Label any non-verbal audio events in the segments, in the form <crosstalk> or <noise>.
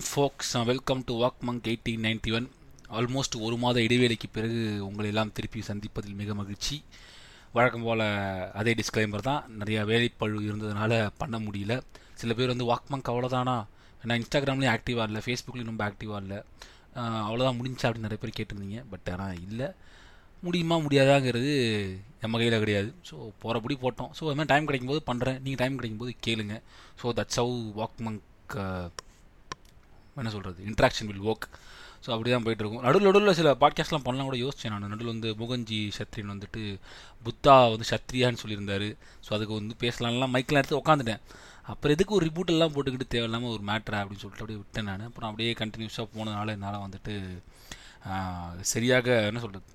வணக்கம் folks welcome to Vaak Monk eighteen ninety one almost ஒரு மாத இடைவேளைக்கு பிறகு உங்களை எல்லாம் திருப்பி சந்திப்பதில் மிக மகிழ்ச்சி. வழக்கம் போல் அதே டிஸ்க்ளைமர் தான். நிறையா வேலைப்பழு இருந்ததுனால பண்ண முடியல. சில பேர் வந்து வாக் மங்க் அவ்வளோதானா நான் இன்ஸ்டாகிராம்லேயும் ஆக்டிவாக இல்லை ஃபேஸ்புக்லேயும் ரொம்ப ஆக்டிவாக இல்லை. அவ்வளோதான் முடிஞ்சா அப்படின்னு நிறைய பேர் கேட்டிருந்தீங்க. பட் ஆனால் இல்லை. முடியுமா முடியாதாங்கிறது நம்ம கையில் கிடையாது. ஸோ போகிறபடி போட்டோம். ஸோ அது மாதிரி டைம் கிடைக்கும்போது பண்ணுறேன் நீங்கள் டைம் கிடைக்கும்போது கேளுங்க. So that's how Vaak Monk என்ன சொல்கிறது இன்ட்ராக்ஷன் வில் ஒர்க் ஸோ அப்படி தான் போயிட்டுருக்கும். நடுவில் நடுவில் சில பாட்காஸ்ட்லாம் பண்ணலாம் கூட யோசிச்சேன் நான். நடுவில் வந்து முகஞ்சி சத்ரின் வந்துட்டு புத்தா வந்து சத்ரியான்னு சொல்லியிருந்தார். ஸோ அதுக்கு வந்து பேசலாம்லாம் மைக்கெலாம் எடுத்து உட்காந்துட்டேன் அப்புறம் எதுக்கு ஒரு ரிப்போர்ட் எல்லாம் போட்டுக்கிட்டு தேவையில்லாமல் ஒரு மேட்ரா அப்படின்னு சொல்லிட்டு அப்படியே விட்டேன் நான். அப்புறம் அப்படியே கண்டினியூஸாக போனதுனால என்னால் வந்துட்டு சரியாக என்ன சொல்கிறது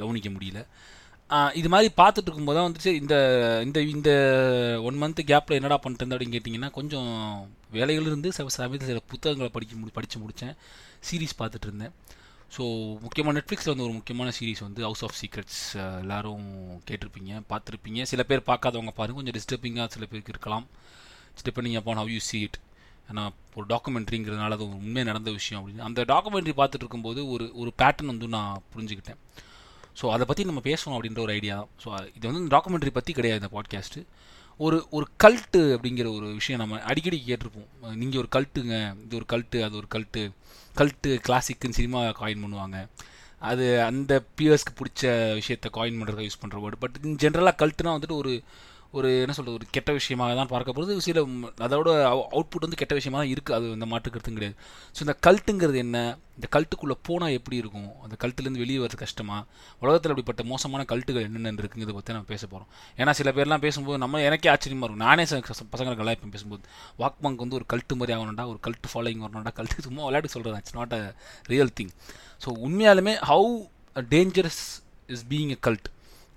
கவனிக்க முடியல. இது மாதிரி பார்த்துட்டு இருக்கும்போது தான் வந்துட்டு இந்த இந்த இந்த ஒன் மந்த் கேப்பில் என்னடா பண்ணிட்டு இருந்தேன் அப்படின்னு கேட்டிங்கன்னா கொஞ்சம் வேலைகள் இருந்து சில சமயத்தில் சில புத்தகங்களை படிக்க முடி படித்து முடித்தேன். சீரீஸ் பார்த்துட்டு இருந்தேன். ஸோ முக்கியமாக நெட்ஃப்ளிக்ஸில் வந்து ஒரு முக்கியமான சீரீஸ் வந்து ஹவுஸ் ஆஃப் சீக்ரெட்ஸ் எல்லோரும் கேட்டிருப்பீங்க பார்த்துருப்பீங்க. சில பேர் பார்க்காதவங்க பாருங்க கொஞ்சம் டிஸ்டர்பிங்காக சில பேருக்கு இருக்கலாம். Depending upon how you see it ஏன்னா ஒரு டாக்குமெண்ட்ரிங்கிறதுனால அது ஒரு உண்மையாக நடந்த விஷயம் அப்படின்னு. அந்த டாக்குமெண்ட்ரி பார்த்துட்டு இருக்கும்போது ஒரு ஒரு பேட்டர்ன் வந்து நான் புரிஞ்சுக்கிட்டேன். ஸோ அதை பற்றி நம்ம பேசணும் அப்படின்ற ஒரு ஐடியா ஸோ இது வந்து டாக்குமெண்ட்ரி பற்றி கிடையாது இந்த பாட்காஸ்ட்டு ஒரு ஒரு கல்ட்டு அப்படிங்கிற ஒரு விஷயம் நம்ம அடிக்கடி கேட்டிருப்போம். நீங்கள் ஒரு கல்ட்டுங்க இது ஒரு கல்ட்டு அது ஒரு கல்ட்டு கல்ட்டு கிளாசிக்குன்னு சினிமா காயின் பண்ணுவாங்க. அது அந்த பியர்ஸ்க்கு பிடிச்ச விஷயத்தை காயின் பண்ணுறதுக்கு யூஸ் பண்ணுற வேர்டு பட் இன் ஜென்ரலாக கல்ட்டுனா வந்துட்டு ஒரு ஒரு என்ன சொல்கிறது ஒரு கெட்ட விஷயமாக தான் பார்க்கப்படுது. சில அதோட அவுட்புட் வந்து கெட்ட விஷயமா தான் இருக்குது அது இந்த மாற்று கிடையாது. ஸோ இந்த கல்ட்டுங்கிறது என்ன? இந்த கல்ட்டுக்குள்ளே போனால் எப்படி இருக்கும்? அந்த கல்ட்டுலேருந்து வெளியே வரது கஷ்டமா? உலகத்தில் அப்படிப்பட்ட மோசமான கல்ட்டுகள் என்னென்ன இருக்குங்கிறத பற்றி நம்ம பேச போகிறோம் ஏன்னா சில பேர்லாம் பேசும்போது நம்ம எனக்கே ஆச்சரியமாக இருக்கும். நானே சில பச- இப்போ பேசும்போது. வாக் பங்க் வந்து ஒரு கல்ட்டு மாதிரி ஆகணும்டா ஒரு கல்ட்டு ஃபாலோயிங் வரணும்டா கல்ட்டு <laughs> சும்மா விளையாட்டு சொல்கிறது it's not a real thing so உண்மையாலுமே how dangerous is being a cult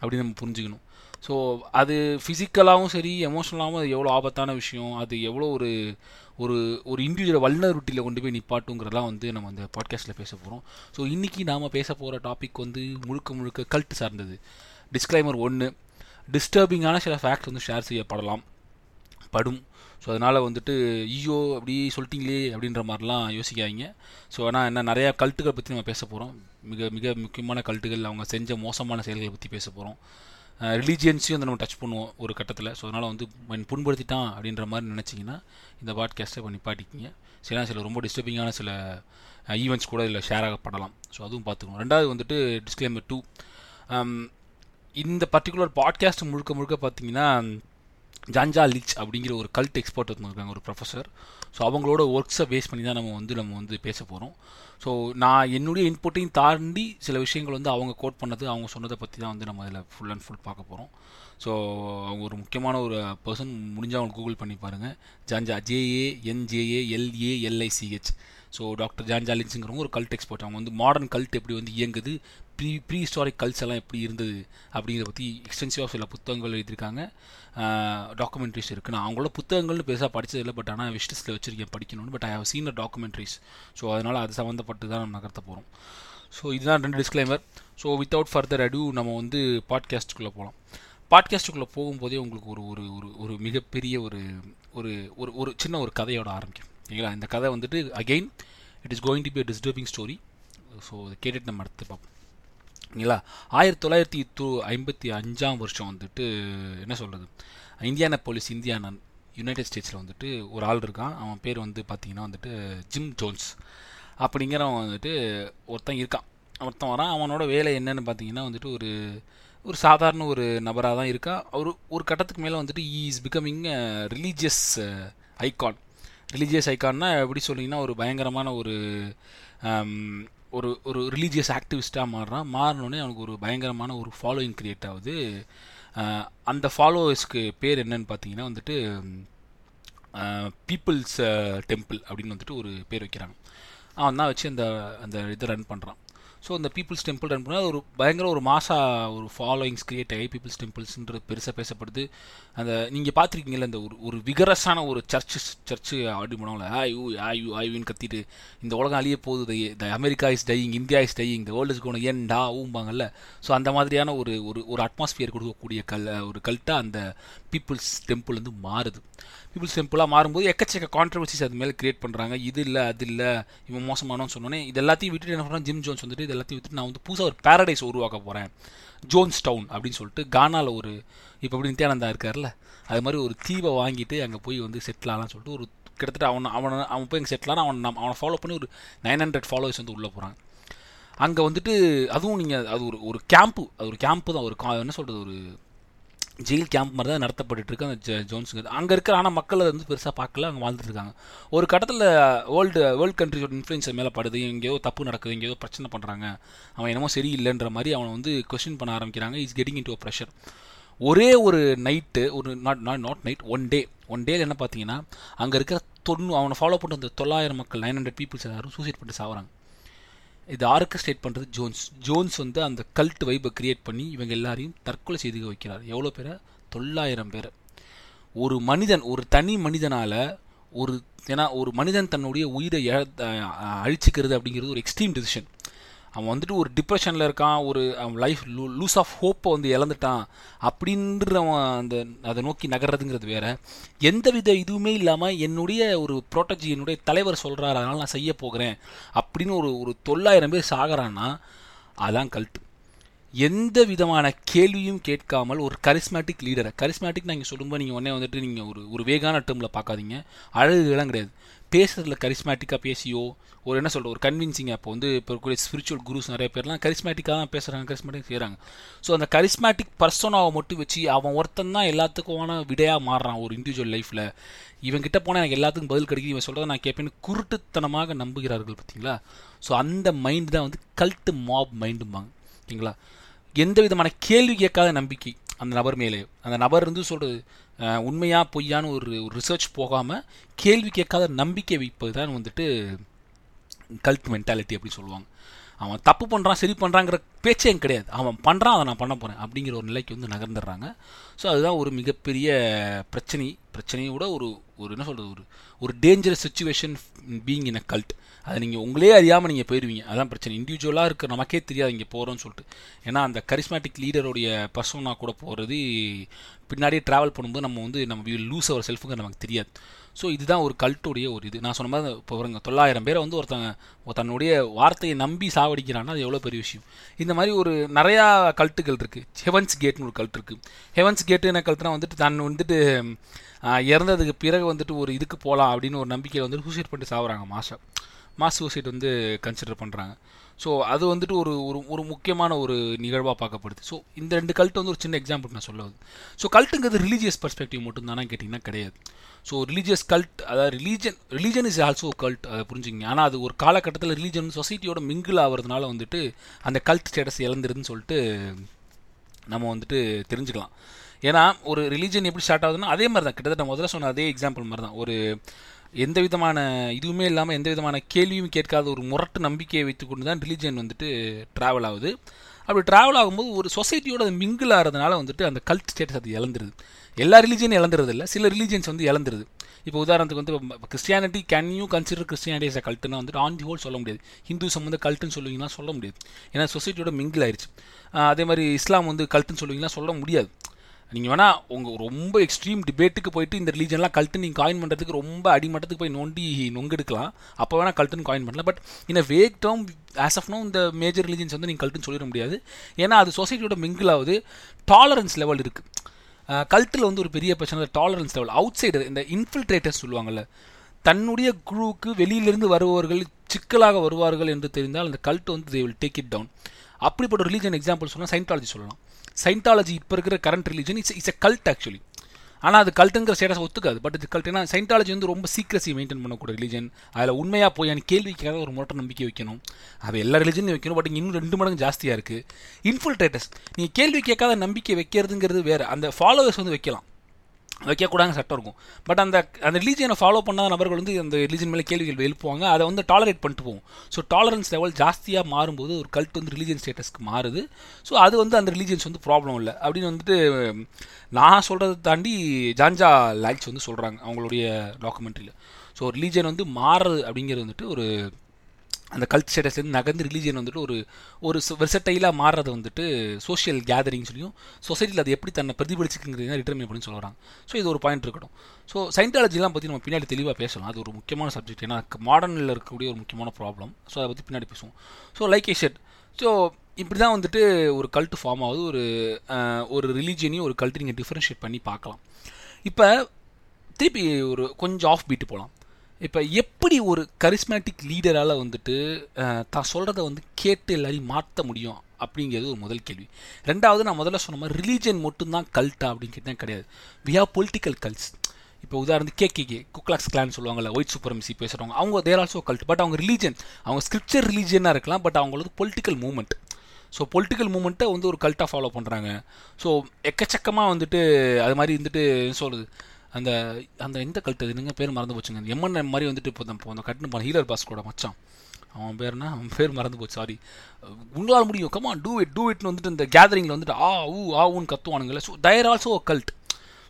அப்படின்னு நம்ம புரிஞ்சுக்கணும். ஸோ அது ஃபிசிக்கலாகவும் சரி எமோஷனலாகவும் அது எவ்வளோ ஆபத்தான விஷயம் அது எவ்வளோ ஒரு ஒரு ஒரு இண்டிவிஜுவல் வல்னரிட்டியில் கொண்டு போய் நிப்பாட்டுங்கிறதெல்லாம் வந்து நம்ம அந்த பாட்காஸ்ட்டில் பேச போகிறோம் ஸோ இன்றைக்கி நாம் பேச போகிற டாபிக் வந்து முழுக்க முழுக்க கல்ட் சார்ந்தது. டிஸ்க்ளைமர் ஒன்று டிஸ்டர்பிங்கான சில ஃபேக்ட்ஸ் வந்து ஷேர் செய்யப்படலாம். படும். ஸோ அதனால் வந்துட்டு ஐயோ அப்படி சொல்லிட்டீங்களே அப்படின்ற மாதிரிலாம் யோசிக்காதீங்க. ஸோ ஆனால் என்ன நிறையா கல்ட்டுகள் பற்றி நம்ம பேச போகிறோம் மிக மிக முக்கியமான கல்ட்டுகள் அவங்க செஞ்ச மோசமான செயல்களை பற்றி பேச போகிறோம் ரிலீஜியன்ஸையும் வந்து நம்ம டச் பண்ணுவோம் ஒரு கட்டத்தில். ஸோ அதனால் வந்து மன் புண்படுத்திட்டான் அப்படின்ற மாதிரி நினச்சிங்கன்னா இந்த பாட்காஸ்ட்டை இப்போ நிப்பாட்டிக்கிங்க. சில சில ரொம்ப டிஸ்டர்பிங்கான சில ஈவெண்ட்ஸ் கூட இதில் ஷேர் ஆகப்படலாம் ஸோ அதுவும் பார்த்துக்கணும். ரெண்டாவது வந்துட்டு டிஸ்க்ளைமர் டூ இந்த பர்டிகுலர் பாட்காஸ்ட் முழுக்க முழுக்க பார்த்தீங்கன்னா ஜான்ஜா லிச் அப்படிங்கிற ஒரு கல்ட் எக்ஸ்பர்ட் இருக்காங்க ஒரு ப்ரொஃபஸர் ஸோ அவங்களோட ஒர்க்ஸை பேஸ் பண்ணி தான் நம்ம வந்து நம்ம வந்து பேச போகிறோம் ஸோ நான் என்னுடைய இன்புட்டையும் தாண்டி சில விஷயங்கள் வந்து அவங்க கோட் பண்ணது அவங்க சொன்னதை பற்றி தான் வந்து நம்ம அதில் ஃபுல் அண்ட் ஃபுல் பார்க்க போகிறோம் ஸோ அவங்க ஒரு முக்கியமான ஒரு பர்சன் முடிஞ்சால் அவங்க கூகுள் பண்ணி பாருங்கள் Janja J A N J A L A L I C H so doctor Janja லின்ஸுங்கிறவங்க ஒரு கல்ட் எக்ஸ்பர்ட் அவங்க வந்து மாடர்ன் கல்ட் எப்படி வந்து இயங்குது ப்ரீ ப்ரீ ஹிஸ்டாரிக் கல்ட்ஸ் எல்லாம் எப்படி இருந்தது அப்படிங்கிறத பற்றி எக்ஸ்டென்சிவாக சில புத்தகங்கள் எழுதியிருக்காங்க. டாக்குமெண்ட்ரிஸ் இருக்குது நான் அவங்களோட புத்தகங்கள்னு பெருசாக படிச்சதில்லை பட் ஆனால் விஷயத்தில் வச்சுருக்கேன் படிக்கணும்னு but I have seen documentaries so அதனால் அது சம்மந்தப்பட்டு தான் நம்ம நகர்த்த போகிறோம் ஸோ இதுதான் ரெண்டு disclaimer so without further adieu நம்ம வந்து பாட்காஸ்ட்டுக்குள்ளே போகலாம் பாட்காஸ்ட்டுக்குள்ளே போகும்போதே உங்களுக்கு ஒரு ஒரு ஒரு ஒரு மிகப்பெரிய ஒரு ஒரு ஒரு ஒரு சின்ன ஒரு கதையோட ஆரம்பிக்கும். சரிங்களா? இந்த கதை வந்துட்டு again it is going to be disturbing story so அதை கேட்டுட்டு நம்ம அடுத்து பார்ப்போம். இல்லைங்களா ஆயிரத்தி தொள்ளாயிரத்தி தொ ஐம்பத்தி அஞ்சாம் வருஷம் வந்துட்டு என்ன சொல்கிறது இந்தியானா போலீஸ் இந்தியானன் யுனைடெட் ஸ்டேட்ஸில் வந்துட்டு ஒரு ஆள் இருக்கான். அவன் பேர் வந்து பார்த்தீங்கன்னா வந்துட்டு ஜிம் ஜோன்ஸ். அப்படிங்கிறவன் வந்துட்டு ஒருத்தன் இருக்கான். ஒருத்தன் வரான். அவனோட வேலை என்னன்னு பார்த்தீங்கன்னா வந்துட்டு ஒரு ஒரு சாதாரண ஒரு நபராக தான் இருக்கா. ஒரு ஒரு கட்டத்துக்கு மேலே வந்துட்டு he is becoming religious icon religious ஐகான்னா எப்படி சொல்லிங்கன்னா ஒரு பயங்கரமான ஒரு um, ஒரு ஒரு ரிலீஜியஸ் ஆக்டிவிஸ்ட்டாக மாறுறான் மாறினோடனே அவனுக்கு ஒரு பயங்கரமான ஒரு ஃபாலோயிங் க்ரியேட் ஆகுது. அந்த ஃபாலோவர்ஸ்க்கு பேர் என்னன்னு பார்த்தீங்கன்னா வந்துட்டு பீப்புள்ஸ் டெம்பிள் அப்படின்னு வந்துட்டு ஒரு பேர் வைக்கிறாங்க. அவன் தான் வச்சு அந்த அந்த இதை ரன் பண்ணுறான் ஸோ அந்த பீப்புள்ஸ் டெம்பிள் ரன் பண்ணால் ஒரு பயங்கர ஒரு மாசா ஒரு ஃபாலோயிங்ஸ் கிரியேட் ஆகி பீப்புள்ஸ் டெம்பிள்ஸ்ன்றது பெருசாக பேசப்படுது. அந்த நீங்கள் பார்த்துருக்கீங்கல்ல இந்த ஒரு ஒரு விகரஸான ஒரு சர்ச்சு சர்ச்சு ஆடி போனவங்கள ஆயு ஆயு ஆயுன்னு கத்திட்டு இந்த உலகம் அழிய போகுது the America is dying India is dying இந்த வேர்ல்டு இஸ் கோணும் ஏன்டா ஊம்பாங்கல்ல. ஸோ அந்த மாதிரியான ஒரு ஒரு ஒரு அட்மாஸ்பியர் கொடுக்கக்கூடிய கல் ஒரு கல்ட்டாக அந்த பீப்புள்ஸ் டெம்பிள் வந்து மாறுது. பீப்புள்ஸ் டெம்பிளாக மாறும்போது எக்கச்சக்க கான்ட்ரவர்சிஸ் அது மேலே கிரியேட் பண்ணுறாங்க இது இல்லை அது இல்லை இவன் மோசமானோன்னு சொன்னோன்னே இது எல்லாத்தையும் விட்டுட்டு என்ன பண்ணுறான் ஜிம் ஜோன்ஸ் வந்துட்டு இது எல்லாத்தையும் விட்டுட்டு நான் வந்து புதுசாக ஒரு பேரடைஸ் உருவாக்க போகிறேன் ஜோன்ஸ் டவுன் அப்படின்னு சொல்லிட்டு கானாவில் ஒரு இப்போ அப்படி நித்யானந்தா இருக்கார்ல அது மாதிரி ஒரு தீவை வாங்கிட்டு அங்கே போய் வந்து செட்டில் ஆகலாம்னு சொல்லிட்டு ஒரு கிட்டத்தட்ட அவனை அவனை அவன் போய் அங்கே செட்டில் ஆனால் அவன் நம்ம- அவனை ஃபாலோ பண்ணி ஒரு நைன் ஹண்ட்ரட் ஃபாலோவர்ஸ் வந்து உள்ளே போகிறாங்க அங்கே வந்துட்டு அதுவும் நீங்கள் அது ஒரு ஒரு கேம்ப்பு அது ஒரு கேம்ப்பு தான் ஒரு கா- என்ன சொல்கிறது ஒரு ஜெயில் கேம்ப் மாதிரி தான் நடத்தப்பட்டு இருக்கு. அந்த ஜ- ஜோன்ஸுங்க அங்கே இருக்கிற ஆனால் மக்கள் அதை வந்து பெருசாக பார்க்கல அங்கே வாழ்ந்துட்டு இருக்காங்க. ஒரு கட்டத்தில் வேர்ல்டு வேர்ல்டு கண்ட்ரிஸோட இன்ஃப்ளூயன்ஸ் மேலே படுது எங்கேயோ தப்பு நடக்குது எங்கேயோ பிரச்சனை பண்ணுறாங்க அவன் என்னமோ சரியில்லைன்ற மாதிரி அவனை வந்து கொஸ்டின் பண்ண ஆரம்பிக்கிறாங்க. Is getting into pressure ஒரே ஒரு நைட்டு ஒரு not not not night one day one டேல என்ன பார்த்தீங்கன்னா அங்கே இருக்கிற தொண்ணூ அவனை ஃபாலோ பண்ணுற அந்த தொள்ளாயிரம் மக்கள் நைன் ஹண்ட்ரட் பீப்புள்ஸ் எல்லாரும் சூசைட் பண்ணிட்டு சாவறாங்க. இது ஆர்கஸ்ட்ரேட் பண்ணுறது ஜோன்ஸ் ஜோன்ஸ் வந்து அந்த கல்ட் வைப்பை கிரியேட் பண்ணி இவங்க எல்லாரையும் தற்கொலை செய்து வைக்கிறார். எவ்வளோ பேரை? தொள்ளாயிரம் பேர். ஒரு மனிதன் ஒரு தனி மனிதனால் ஒரு ஏன்னா ஒரு மனிதன் தன்னுடைய உயிரை அழிச்சிக்கிறது அப்படிங்கிறது ஒரு எக்ஸ்ட்ரீம் டிசிஷன் அவன் வந்துட்டு ஒரு டிப்ரெஷனில் இருக்கான் ஒரு அவன் லைஃப் லூ லூஸ் ஆஃப் ஹோப்பை வந்து இழந்துட்டான் அப்படின்றவன் அந்த அதை நோக்கி நகர்றதுங்கிறது வேற. எந்தவித இதுவுமே இல்லாமல் என்னுடைய ஒரு ப்ரோட்டஜி என்னுடைய தலைவர் சொல்கிறார் அதனால் நான் செய்ய போகிறேன். அப்படின்னு ஒரு ஒரு தொள்ளாயிரம் பேர் சாகிறான்னா அதான் கல்ட்டு எந்த விதமான கேள்வியும் கேட்காமல் ஒரு கரிஸ்மேட்டிக் லீடரை கரிஸ்மேட்டிக் நீங்கள் சொல்லும்போது நீங்கள் உடனே வந்துட்டு நீங்கள் ஒரு ஒரு வேகான டேர்மில் பார்க்காதீங்க. அழகுலாம் கிடையாது. பேசுறதுல கரிஸ்மேட்டிக்காக பேசியோ ஒரு என்ன சொல்கிற ஒரு கன்வின்சிங் அப்போ வந்து இப்போ இருக்கக்கூடிய ஸ்பிரிச்சுவல் குரூஸ் நிறைய பேர்லாம் கரிஸ்மேட்டிக்காக தான் பேசுகிறாங்க கரிஸ்மேட்டிக் செய்கிறாங்க ஸோ அந்த கரிஸ்மேட்டிக் பர்சனாவை மட்டும் வச்சு அவன் ஒருத்தன் தான் எல்லாத்துக்குமான விடையாக மாறுறான் ஒரு இண்டிவிஜுவல் லைஃப்பில் இவன்கிட்ட போனால் எனக்கு எல்லாத்துக்கும் பதில் கிடைக்குது இவன் சொல்கிறத நான் கேட்பேன்னு குருட்டுத்தனமாக நம்புகிறார்கள் பார்த்தீங்களா? ஸோ அந்த மைண்டு தான் வந்து கல்ட்டு மாப் மைண்டும்பாங்க ஓகேங்களா எந்த விதமான கேள்வி கேட்காத நம்பிக்கை. அந்த நபர் மேலே. அந்த நபர் வந்து சொல்கிறது உண்மையாக பொய்யான்னு ஒரு ரிசர்ச் போகாமல் கேள்வி கேட்காத நம்பிக்கை வைப்பது தான் வந்துட்டு கல்ட் மென்டாலிட்டி அப்படின்னு சொல்லுவாங்க. அவன் தப்பு பண்ணுறான் சரி பண்ணுறாங்கிற பேச்சே கிடையாது. அவன் பண்ணுறான் அதை நான் பண்ண போகிறேன் அப்படிங்கிற ஒரு நிலைக்கு வந்து நகர்ந்துடுறாங்க. ஸோ அதுதான் ஒரு மிகப்பெரிய பிரச்சனை. பிரச்சனையோட ஒரு ஒரு என்ன சொல்கிறது ஒரு ஒரு dangerous situation being in a cult அதை நீங்கள் உங்களே அறியாமல் நீங்கள் போயிடுவீங்க அதான் பிரச்சனை. இண்டிவிஜுவலாக இருக்க நமக்கே தெரியாது இங்கே போகிறோம்னு சொல்லிட்டு. ஏன்னா அந்த கரிஸ்மேட்டிக் லீடருடைய பர்சனாக கூட போகிறது பின்னாடியே ட்ராவல் பண்ணும்போது நம்ம வந்து நம்ம லூஸ் அவர் செல்ஃபுங்க நமக்கு தெரியாது. ஸோ இதுதான் ஒரு கல்ட்டுடைய ஒரு இது. நான் சொன்ன மாதிரி இப்போ பாருங்க தொள்ளாயிரம் பேரை வந்து ஒருத்தங்க தன்னுடைய வார்த்தையை நம்பி சாவடிக்கிறான்னா அது எவ்வளோ பெரிய விஷயம். இந்த மாதிரி ஒரு நிறையா கல்ட்டுகள் இருக்குது ஹெவன்ஸ் கேட்னு ஒரு கல்ட் இருக்குது ஹெவன்ஸ் கேட்டு என்ன கல்ட்டுனா வந்துட்டு தன் வந்துட்டு இறந்ததுக்கு பிறகு வந்துட்டு ஒரு இதுக்கு போகலாம் அப்படின்னு ஒரு நம்பிக்கையில் வந்துட்டு சூசைட் பண்ணிட்டு சாவுறாங்க மாசா மாஸ் சூசைட் வந்து கன்சிடர் பண்ணுறாங்க ஸோ அது வந்துட்டு ஒரு ஒரு ஒரு முக்கியமான ஒரு நிகழ்வாக பார்க்கப்படுது. ஸோ இந்த ரெண்டு கல்ட்டு வந்து ஒரு சின்ன எக்ஸாம்பிள் நான் சொல்லுவது ஸோ கல்ட்டுங்கிறது ரிலீஜியஸ் பர்ஸ்பெக்டிவ் மட்டும்தானா கேட்டிங்கன்னா கிடையாது. ஸோ ரிலீஜியஸ் கல்ட் அதாவது religion religion is also cult அதை புரிஞ்சுங்க ஆனால் அது ஒரு காலகட்டத்தில் ரிலீஜன் சொசைட்டியோட மிங்கிள் ஆகிறதுனால வந்துட்டு அந்த கல்ட் ஸ்டேட்டஸ் இழந்துருதுன்னு சொல்லிட்டு நம்ம வந்துட்டு தெரிஞ்சுக்கலாம். ஏன்னா ஒரு ரிலீஜன் எப்படி ஸ்டார்ட் ஆகுதுன்னா அதே மாதிரி தான் கிட்டத்தட்ட முதல்ல சொன்ன அதே எக்ஸாம்பிள் மாதிரி தான் ஒரு எந்த விதமான இதுவுமே இல்லாமல் எந்த விதமான கேள்வியும் கேட்காத ஒரு முரட்டு நம்பிக்கையை வைத்துக்கொண்டு தான் ரிலீஜன் வந்துட்டு ட்ராவல் ஆகுது. அப்படி ட்ராவல் ஆகும்போது ஒரு சொசைட்டியோட அது மிங்கிள் ஆகிறதுனால வந்துட்டு அந்த கல்ட் ஸ்டேட்டஸ் அது இழந்துருது. எல்லா ரிலீஜியனும் இழந்துறது இல்லை சில ரிலீஜியன்ஸ் வந்து இழந்துருது. இப்போ உதாரணத்துக்கு வந்து Christianity can you consider Christianity as கல்ட்டுனா வந்துட்டு ஆன் தி ஹோல் சொல்ல முடியாது. ஹிந்துசம் வந்து கல்ட்டுன்னு சொல்லுவீங்கன்னா சொல்ல முடியாது. ஏன்னா சொசைட்டியோட மிங்கிள் ஆயிடுச்சு அதே மாதிரி இஸ்லாம் வந்து கல்ட்டுன்னு சொல்லுவீங்கன்னா சொல்ல முடியாது. நீங்கள் வேணால் உங்கள் ரொம்ப எக்ஸ்ட்ரீம் டிபேட்டுக்கு போயிட்டு இந்த ரிலீஜன்லாம் கல்ட்டு நீங்கள் காயின் பண்ணுறதுக்கு ரொம்ப அடிமட்டத்துக்கு போய் நோண்டி நொங்கெடுக்கலாம். அப்போ வேணால் கல்ட்டுன்னு காயின் பண்ணலாம். பட் இந்த vague term as of no இந்த மேஜர் ரிலீஜன்ஸ் வந்து நீங்கள் கல்ட்டுன்னு சொல்லிட முடியாது. ஏன்னா அது சொசைட்டியோட மிங்கிள் ஆகுது. டாலரன்ஸ் லெவல் இருக்குது கல்ட்டில் வந்து ஒரு பெரிய பிரச்சனை டாலரன்ஸ் லெவல் அவுட் சைடர் இந்த இன்ஃபில்ட்ரேட்டர்ஸ் சொல்லுவாங்கல்ல தன்னுடைய குழுவுக்கு வெளியிலிருந்து வருபவர்கள் சிக்கலாக வருவார்கள் என்று தெரிந்தால் அந்த கல்ட் வந்து they will take it down அப்படிப்பட்ட ரிலீஜன் எக்ஸாம்பிள் சொன்னால் சைன்டாலஜி சொல்லலாம். சைன்டாலஜி இப்போ இருக்கிற current religion it's it's a cult actually ஆனால் அது கல்ட்டுங்கிற ஸ்டேட்டஸ் ஒத்துக்காது. பட் இது கல்ட் ஏன்னா வந்து ரொம்ப சீக்ரஸி மெயின்டைன் பண்ணக்கூடிய ரிலிஜன் அதில் உண்மையாக போய் எனக்கு கேள்வி கேட்காத ஒரு முரட்ட நம்பிக்கை வைக்கணும். அது எல்லா ரிலிஜனையும் வைக்கணும் பட் இன்னும் ரெண்டு மடங்கு ஜாஸ்தியாக இருக்குது இன்ஃபில்ட்ரேட்டர்ஸ் நீங்கள் கேள்வி கேட்காத நம்பிக்கை வைக்கிறதுங்கிறது வேறு. அந்த ஃபாலோவர்ஸ் வந்து வைக்கலாம். வைக்கக்கூடாதுங்க சட்டம் இருக்கும். பட் அந்த அந்த ரிலீஜியனை ஃபாலோ பண்ணாத நபர்கள் வந்து அந்த ரிலீஜன் மேலே கேள்விகள் எழுப்புவாங்க. அதை வந்து டாலரேட் பண்ணிட்டு போகும் ஸோ டாலரன்ஸ் லெவல் ஜாஸ்தியாக மாறும்போது ஒரு கல்ட் வந்து ரிலீஜியன் ஸ்டேட்டஸ்க்கு மாறுது. ஸோ அது வந்து அந்த ரிலீஜியன்ஸ் வந்து ப்ராப்ளம் இல்லை. அப்படின்னு வந்துட்டு நான் சொல்கிறத தாண்டி ஜான்ஜா லைக்ஸ் வந்து சொல்கிறாங்க அவங்களுடைய டாக்குமெண்ட்ரியில் ஸோ ரிலீஜியன் வந்து மாறுறது அப்படிங்கிறது வந்துட்டு ஒரு அந்த கல்ட் ஸ்டேட்டஸ்லேருந்து நகர்ந்து ரிலீஜியன் வந்துட்டு ஒரு ஒரு வெர்சட்டைலாக மாறுறது வந்துட்டு சோஷியல் கேதரிங் சொல்லியும் சொசைட்டியில் அது எப்படி தன்னை பிரதிபலிச்சுக்குங்கிறது டிட்டர்மின் அப்படின்னு சொல்கிறாங்க ஸோ இது ஒரு பாயிண்ட் இருக்கட்டும். ஸோ சயின்டாலஜிலாம் பற்றி நம்ம பின்னாடி தெளிவாக பேசலாம். அது ஒரு முக்கியமான சப்ஜெக்ட் ஏன்னா மாடர்னில் இருக்கக்கூடிய ஒரு முக்கியமான ப்ராப்ளம் ஸோ அதை பற்றி பின்னாடி பேசுவோம். So like a shed so இப்படி தான் வந்துட்டு ஒரு கல்ட் ஃபார்ம் ஆகுது. ஒரு ஒரு ரிலீஜியனையும் ஒரு கல்ட்டு நீங்கள் டிஃப்ரென்ஷியேட் பண்ணி பார்க்கலாம். இப்போ திருப்பி ஒரு கொஞ்சம் ஆஃப் பீட்டு போகலாம் இப்போ எப்படி ஒரு கரிஸ்மேட்டிக் லீடரால் வந்துட்டு தான் சொல்கிறத வந்து கேட்டு எல்லாரையும் மாற்ற முடியும் அப்படிங்கிறது ஒரு முதல் கேள்வி. ரெண்டாவது நான் முதல்ல சொன்ன மாதிரி ரிலீஜன் மட்டும்தான் கல்ட்டா அப்படின்னு கேட்டால் கிடையாது. வி ஹாவ் பொலிட்டிக்கல் கல்ட்ஸ் இப்போ உதாரணத்துக்கு கேகேகே குக்லாக்ஸ் கிளான் சொல்லுவாங்கல்ல ஒயிட் சூப்பரமிசி பேசுகிறவங்க அவங்க தேர் ஆல்சோ கல்ட் பட் அவங்க ரிலீஜன் அவங்க ஸ்கிரிப்சர் ரிலீஜனாக இருக்கலாம் பட் அவங்களது பொலிட்டிக்கல் மூமெண்ட் ஸோ பொலிட்டிக்கல் மூமெண்ட்டை வந்து ஒரு கல்ட்டாக ஃபாலோ பண்ணுறாங்க ஸோ எக்கச்சக்கமாக வந்துட்டு அது மாதிரி வந்துட்டு என்ன சொல்கிறது அந்த அந்த எந்த கல்ட்டு அது என்னங்க பேர் மறந்து போச்சுங்க. அந்த எம்என் மாதிரி வந்துட்டு இப்போ இப்போ அந்த கட்டுன்னு போன ஹீலர் பாஸ் கூட மச்சான். அவன் பேர்னா அவன் பேர் மறந்து போச்சு சாரி உங்களால் முடியும். Come on do it do இட்னு வந்துட்டு இந்த கேதரிங்கில் வந்துட்டு ஆ ஊ ஆ ஊன்னு கத்துவானுங்களே so they're also cult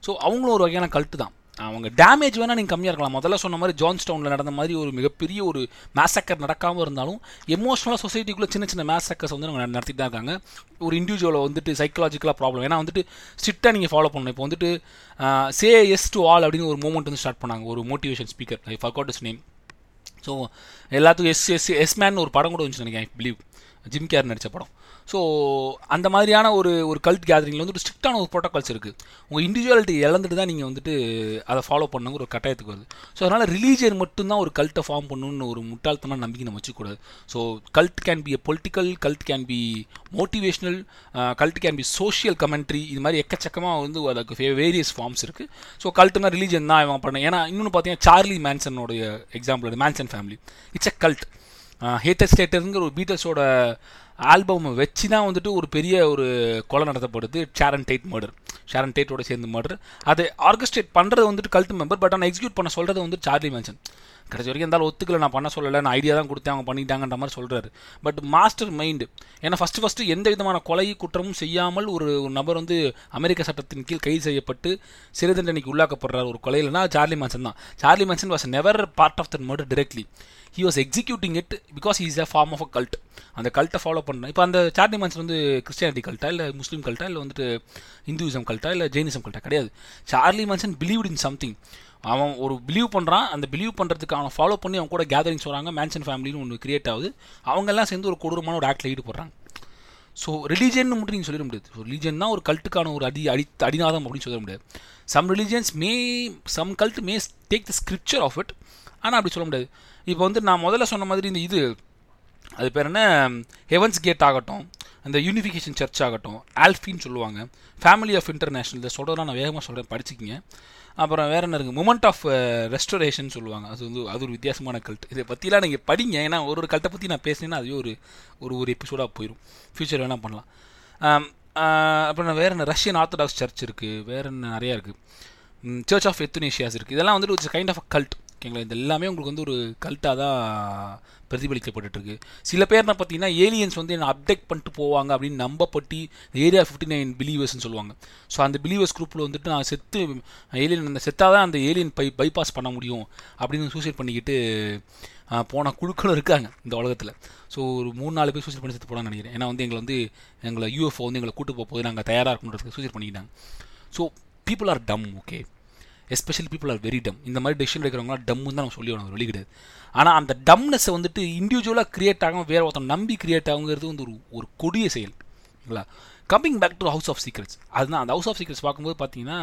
so அவங்களும் ஒரு வகையான கல்ட்டு தான். அவங்க டேமேஜ் வேணால் நீங்கள் கம்மியாக இருக்கலாம். முதல்ல சொன்ன மாதிரி ஜான்ஸ்டவுனில் நடந்த மாதிரி ஒரு மிகப்பெரிய ஒரு மேசக்கர் நடக்காமல் இருந்தாலும் எமோஷனலாக சொசைட்டிக்குள்ளே சின்ன சின்ன மேசக்கர்ஸ் வந்து அவங்க நடத்திட்டு தான் இருக்காங்க. ஒரு இண்டிவிஜுவலை வந்துட்டு சைக்கலாஜிக்கலாக ப்ராப்ளம் ஏன்னா வந்துட்டு ஸ்ட்ரிக்டாக நீங்கள் ஃபாலோ பண்ணணும். இப்போ வந்துட்டு சே எஸ் டு ஆல் அப்படின்னு ஒரு மூமெண்ட் வந்து ஸ்டார்ட் பண்ணாங்க. ஒரு motivation speaker I forgot is name so எல்லாத்துக்கும் எஸ் எஸ் எஸ் மேன் ஒரு படம் கூட வந்துச்சு நினைக்கிறேன். பிலீவ் ஜிம் கேர் நடித்த படம். ஸோ அந்த மாதிரியான ஒரு ஒரு கல்ட் கேதரிங்கில் வந்து ஒரு ஸ்ட்ரிக்டான ஒரு ப்ரோட்டோகால்ஸ் இருக்குது உங்கள் இண்டிவிஜுவாலிட்டி இழந்துட்டு தான் நீங்கள் வந்துட்டு அதை ஃபாலோ பண்ணுங்கிற ஒரு கட்டாயத்துக்கு வருது. ஸோ அதனால் ரிலீஜியன் மட்டும்தான் ஒரு கல்ட்டை ஃபார்ம் பண்ணணும்னு ஒரு முட்டாள்தனமான நம்பிக்கை நம்ம வச்சுக்கூடாது so cult can be a political cult can be motivational cult can be social commentary இது மாதிரி எக்கச்சக்கமாக வந்து அதுக்கு வேரியஸ் ஃபார்ம்ஸ் இருக்குது ஸோ கல்ட்டுனா ரிலீஜன் தான் இவன் பண்ண ஏன்னா இன்னொன்று பார்த்தீங்கன்னா Charlie மேன்சனோடைய example Manson family it's a cult helter ஸ்டேட்டருங்கிற ஒரு பீட்டர்ஸோட ஆல்பம் வச்சு தான் வந்துட்டு ஒரு பெரிய ஒரு கொலை நடத்தப்படுது. ஷாரன் டேட் மர்டர் ஷாரன் டேட்டோட சேர்ந்து மர்டர் அதை ஆர்கஸ்ட்ரேட் பண்ணுறது வந்துட்டு கல்ட் மெம்பர் பட் ஆனால் எக்ஸிக்யூட் பண்ண சொல்கிறது வந்து சார்லி மேன்சன் கடைசி வரைக்கும் இருந்தாலும் ஒத்துக்கல நான் பண்ண சொல்லலை நான் ஐடியா தான் கொடுத்தேன் அவங்க பண்ணிட்டாங்கன்ற மாதிரி சொல்கிறாரு பட் மாஸ்டர் மைண்டு ஏன்னா ஃபஸ்ட்டு ஃபஸ்ட்டு எந்த விதமான கொலை குற்றமும் செய்யாமல் ஒரு ஒரு நபர் வந்து அமெரிக்க சட்டத்தின் கீழ் கைது செய்யப்பட்டு சிறை தண்டனைக்கு உள்ளாக்கப்படுறார் ஒரு கொலையிலனா சார்லி மேன்சன் தான். Charlie Manson was never part of the murder directly he was executing it because is a form of a cult அந்த கல்ட்டை ஃபாலோ பண்ண இப்போ அந்த சார்லி மேன்சன் வந்து கிறிஸ்டியானிட்டி கல்ட்டா இல்லை முஸ்லீம் கல்ட்டா இல்லை வந்துட்டு இந்துவிசம் கல்ட்டா இல்லை ஜெயினிசம் கல்ட்டா கிடையாது. Charlie Manson believe in something அவன் ஒரு பிலீவ் பண்ணுறான் அந்த பிலீவ் பண்ணுறதுக்கு அவனை ஃபாலோ பண்ணி அவன் கூட கேதரிங்ஸ் வராங்க மேன்சன் ஃபேமிலின்னு ஒன்று கிரியேட் ஆகுது. அவங்கெல்லாம் சேர்ந்து ஒரு கொடூரமான ஒரு ஆக்டில் ஈடுபடுறாங்க. ஸோ ரிலீஜன் மட்டும் நீங்கள் சொல்லிட முடியாது. ஸோ ரிலீஜன் தான் ஒரு கல்ட்டுக்கான ஒரு அடி அடி அடிநாதம் அப்படின்னு சொல்ல முடியாது. Some religions may some cult may take the scripture of it ஆனால் அப்படி சொல்ல முடியாது. இப்போ வந்து நான் முதல்ல சொன்ன மாதிரி இந்த இது அது பேர் என்ன? ஹெவன்ஸ் கேட் ஆகட்டும் அந்த யூனிஃபிகேஷன் சர்ச் ஆகட்டும் ஆல்ஃபின்னு சொல்லுவாங்க. ஃபேமிலி ஆஃப் இன்டர்நேஷனல் இதை சொல்கிறதெல்லாம் நான் வேகமாக சொல்கிறேன் படிச்சுக்கிங்க. அப்புறம் வேறு என்ன இருக்குது மூமெண்ட் ஆஃப் ரெஸ்டரேஷன் சொல்லுவாங்க. அது வந்து அது ஒரு வித்தியாசமான கல்ட் இதை பற்றிலாம் நீங்கள் படிங்க. ஏன்னா ஒரு ஒரு கல்ட்டை பற்றி நான் பேசினேன்னா அதுவே ஒரு ஒரு ஒரு எபிசோடாக போயிடும் ஃப்யூச்சர் வேணால் பண்ணலாம். அப்புறம் வேறு என்ன? ரஷ்யன் ஆர்த்தடாக்ஸ் சர்ச் இருக்குது வேறு என்ன நிறையா இருக்குது சர்ச் ஆஃப் எத்துனேஷியாஸ் இருக்குது இதெல்லாம் வந்துட்டு ஒரு கைண்ட் ஆஃப் அ கல்ட் ஓகேங்களா? இது எல்லாமே உங்களுக்கு வந்து ஒரு கல்ட்டாக தான் பிரதிபலிக்கப்பட்டுருக்கு சில பேர்னா பார்த்தீங்கன்னா ஏலியன்ஸ் வந்து என்ன அப்டேட் பண்ணிட்டு போவாங்க அப்படின்னு நம்பப்பட்டி ஏரியா ஃபிஃப்டி நைன் பிலீவர்ஸ்னு சொல்லுவாங்க. ஸோ அந்த பிலீவர்ஸ் குரூப்பில் வந்துட்டு நான் செத்து ஏலியன் அந்த செத்தாக தான் அந்த ஏலியன் பை பைபாஸ் பண்ண முடியும் அப்படின்னு சூசைட் பண்ணிக்கிட்டு போன குழுக்களும் இருக்காங்க இந்த உலகத்தில். ஸோ ஒரு மூணு நாலு பேர் சூசைட் பண்ணி செத்து போனான்னு நினைக்கிறேன். ஏன்னா வந்து எங்களை வந்து எங்களை யூஎஃப்ஓ வந்து எங்களை கூட்டு போக போது நாங்கள் தயாராக இருக்கணுன்றதுக்கு சூசைட் பண்ணிக்கிட்டாங்க. So people are dumb okay especially people are very dumb இந்த மாதிரி டெசிஷன் எடுக்கிறவங்களாம் டம்னு தான் நம்ம சொல்லி வேணும் வெளி கிடையாது. ஆனால் அந்த டம்னஸை வந்துட்டு இண்டிவிஜுவலாக கிரியேட் ஆகாமல் வேற ஒருத்தன் நம்பி கிரியேட் ஆகுங்கிறது வந்து ஒரு ஒரு கொடிய செயல். இல்லைங்களா? Coming back to house of secrets அதுதான் அந்த ஹவுஸ் ஆஃப் சீக்ரெட்ஸ் பார்க்கும்போது பார்த்தீங்கன்னா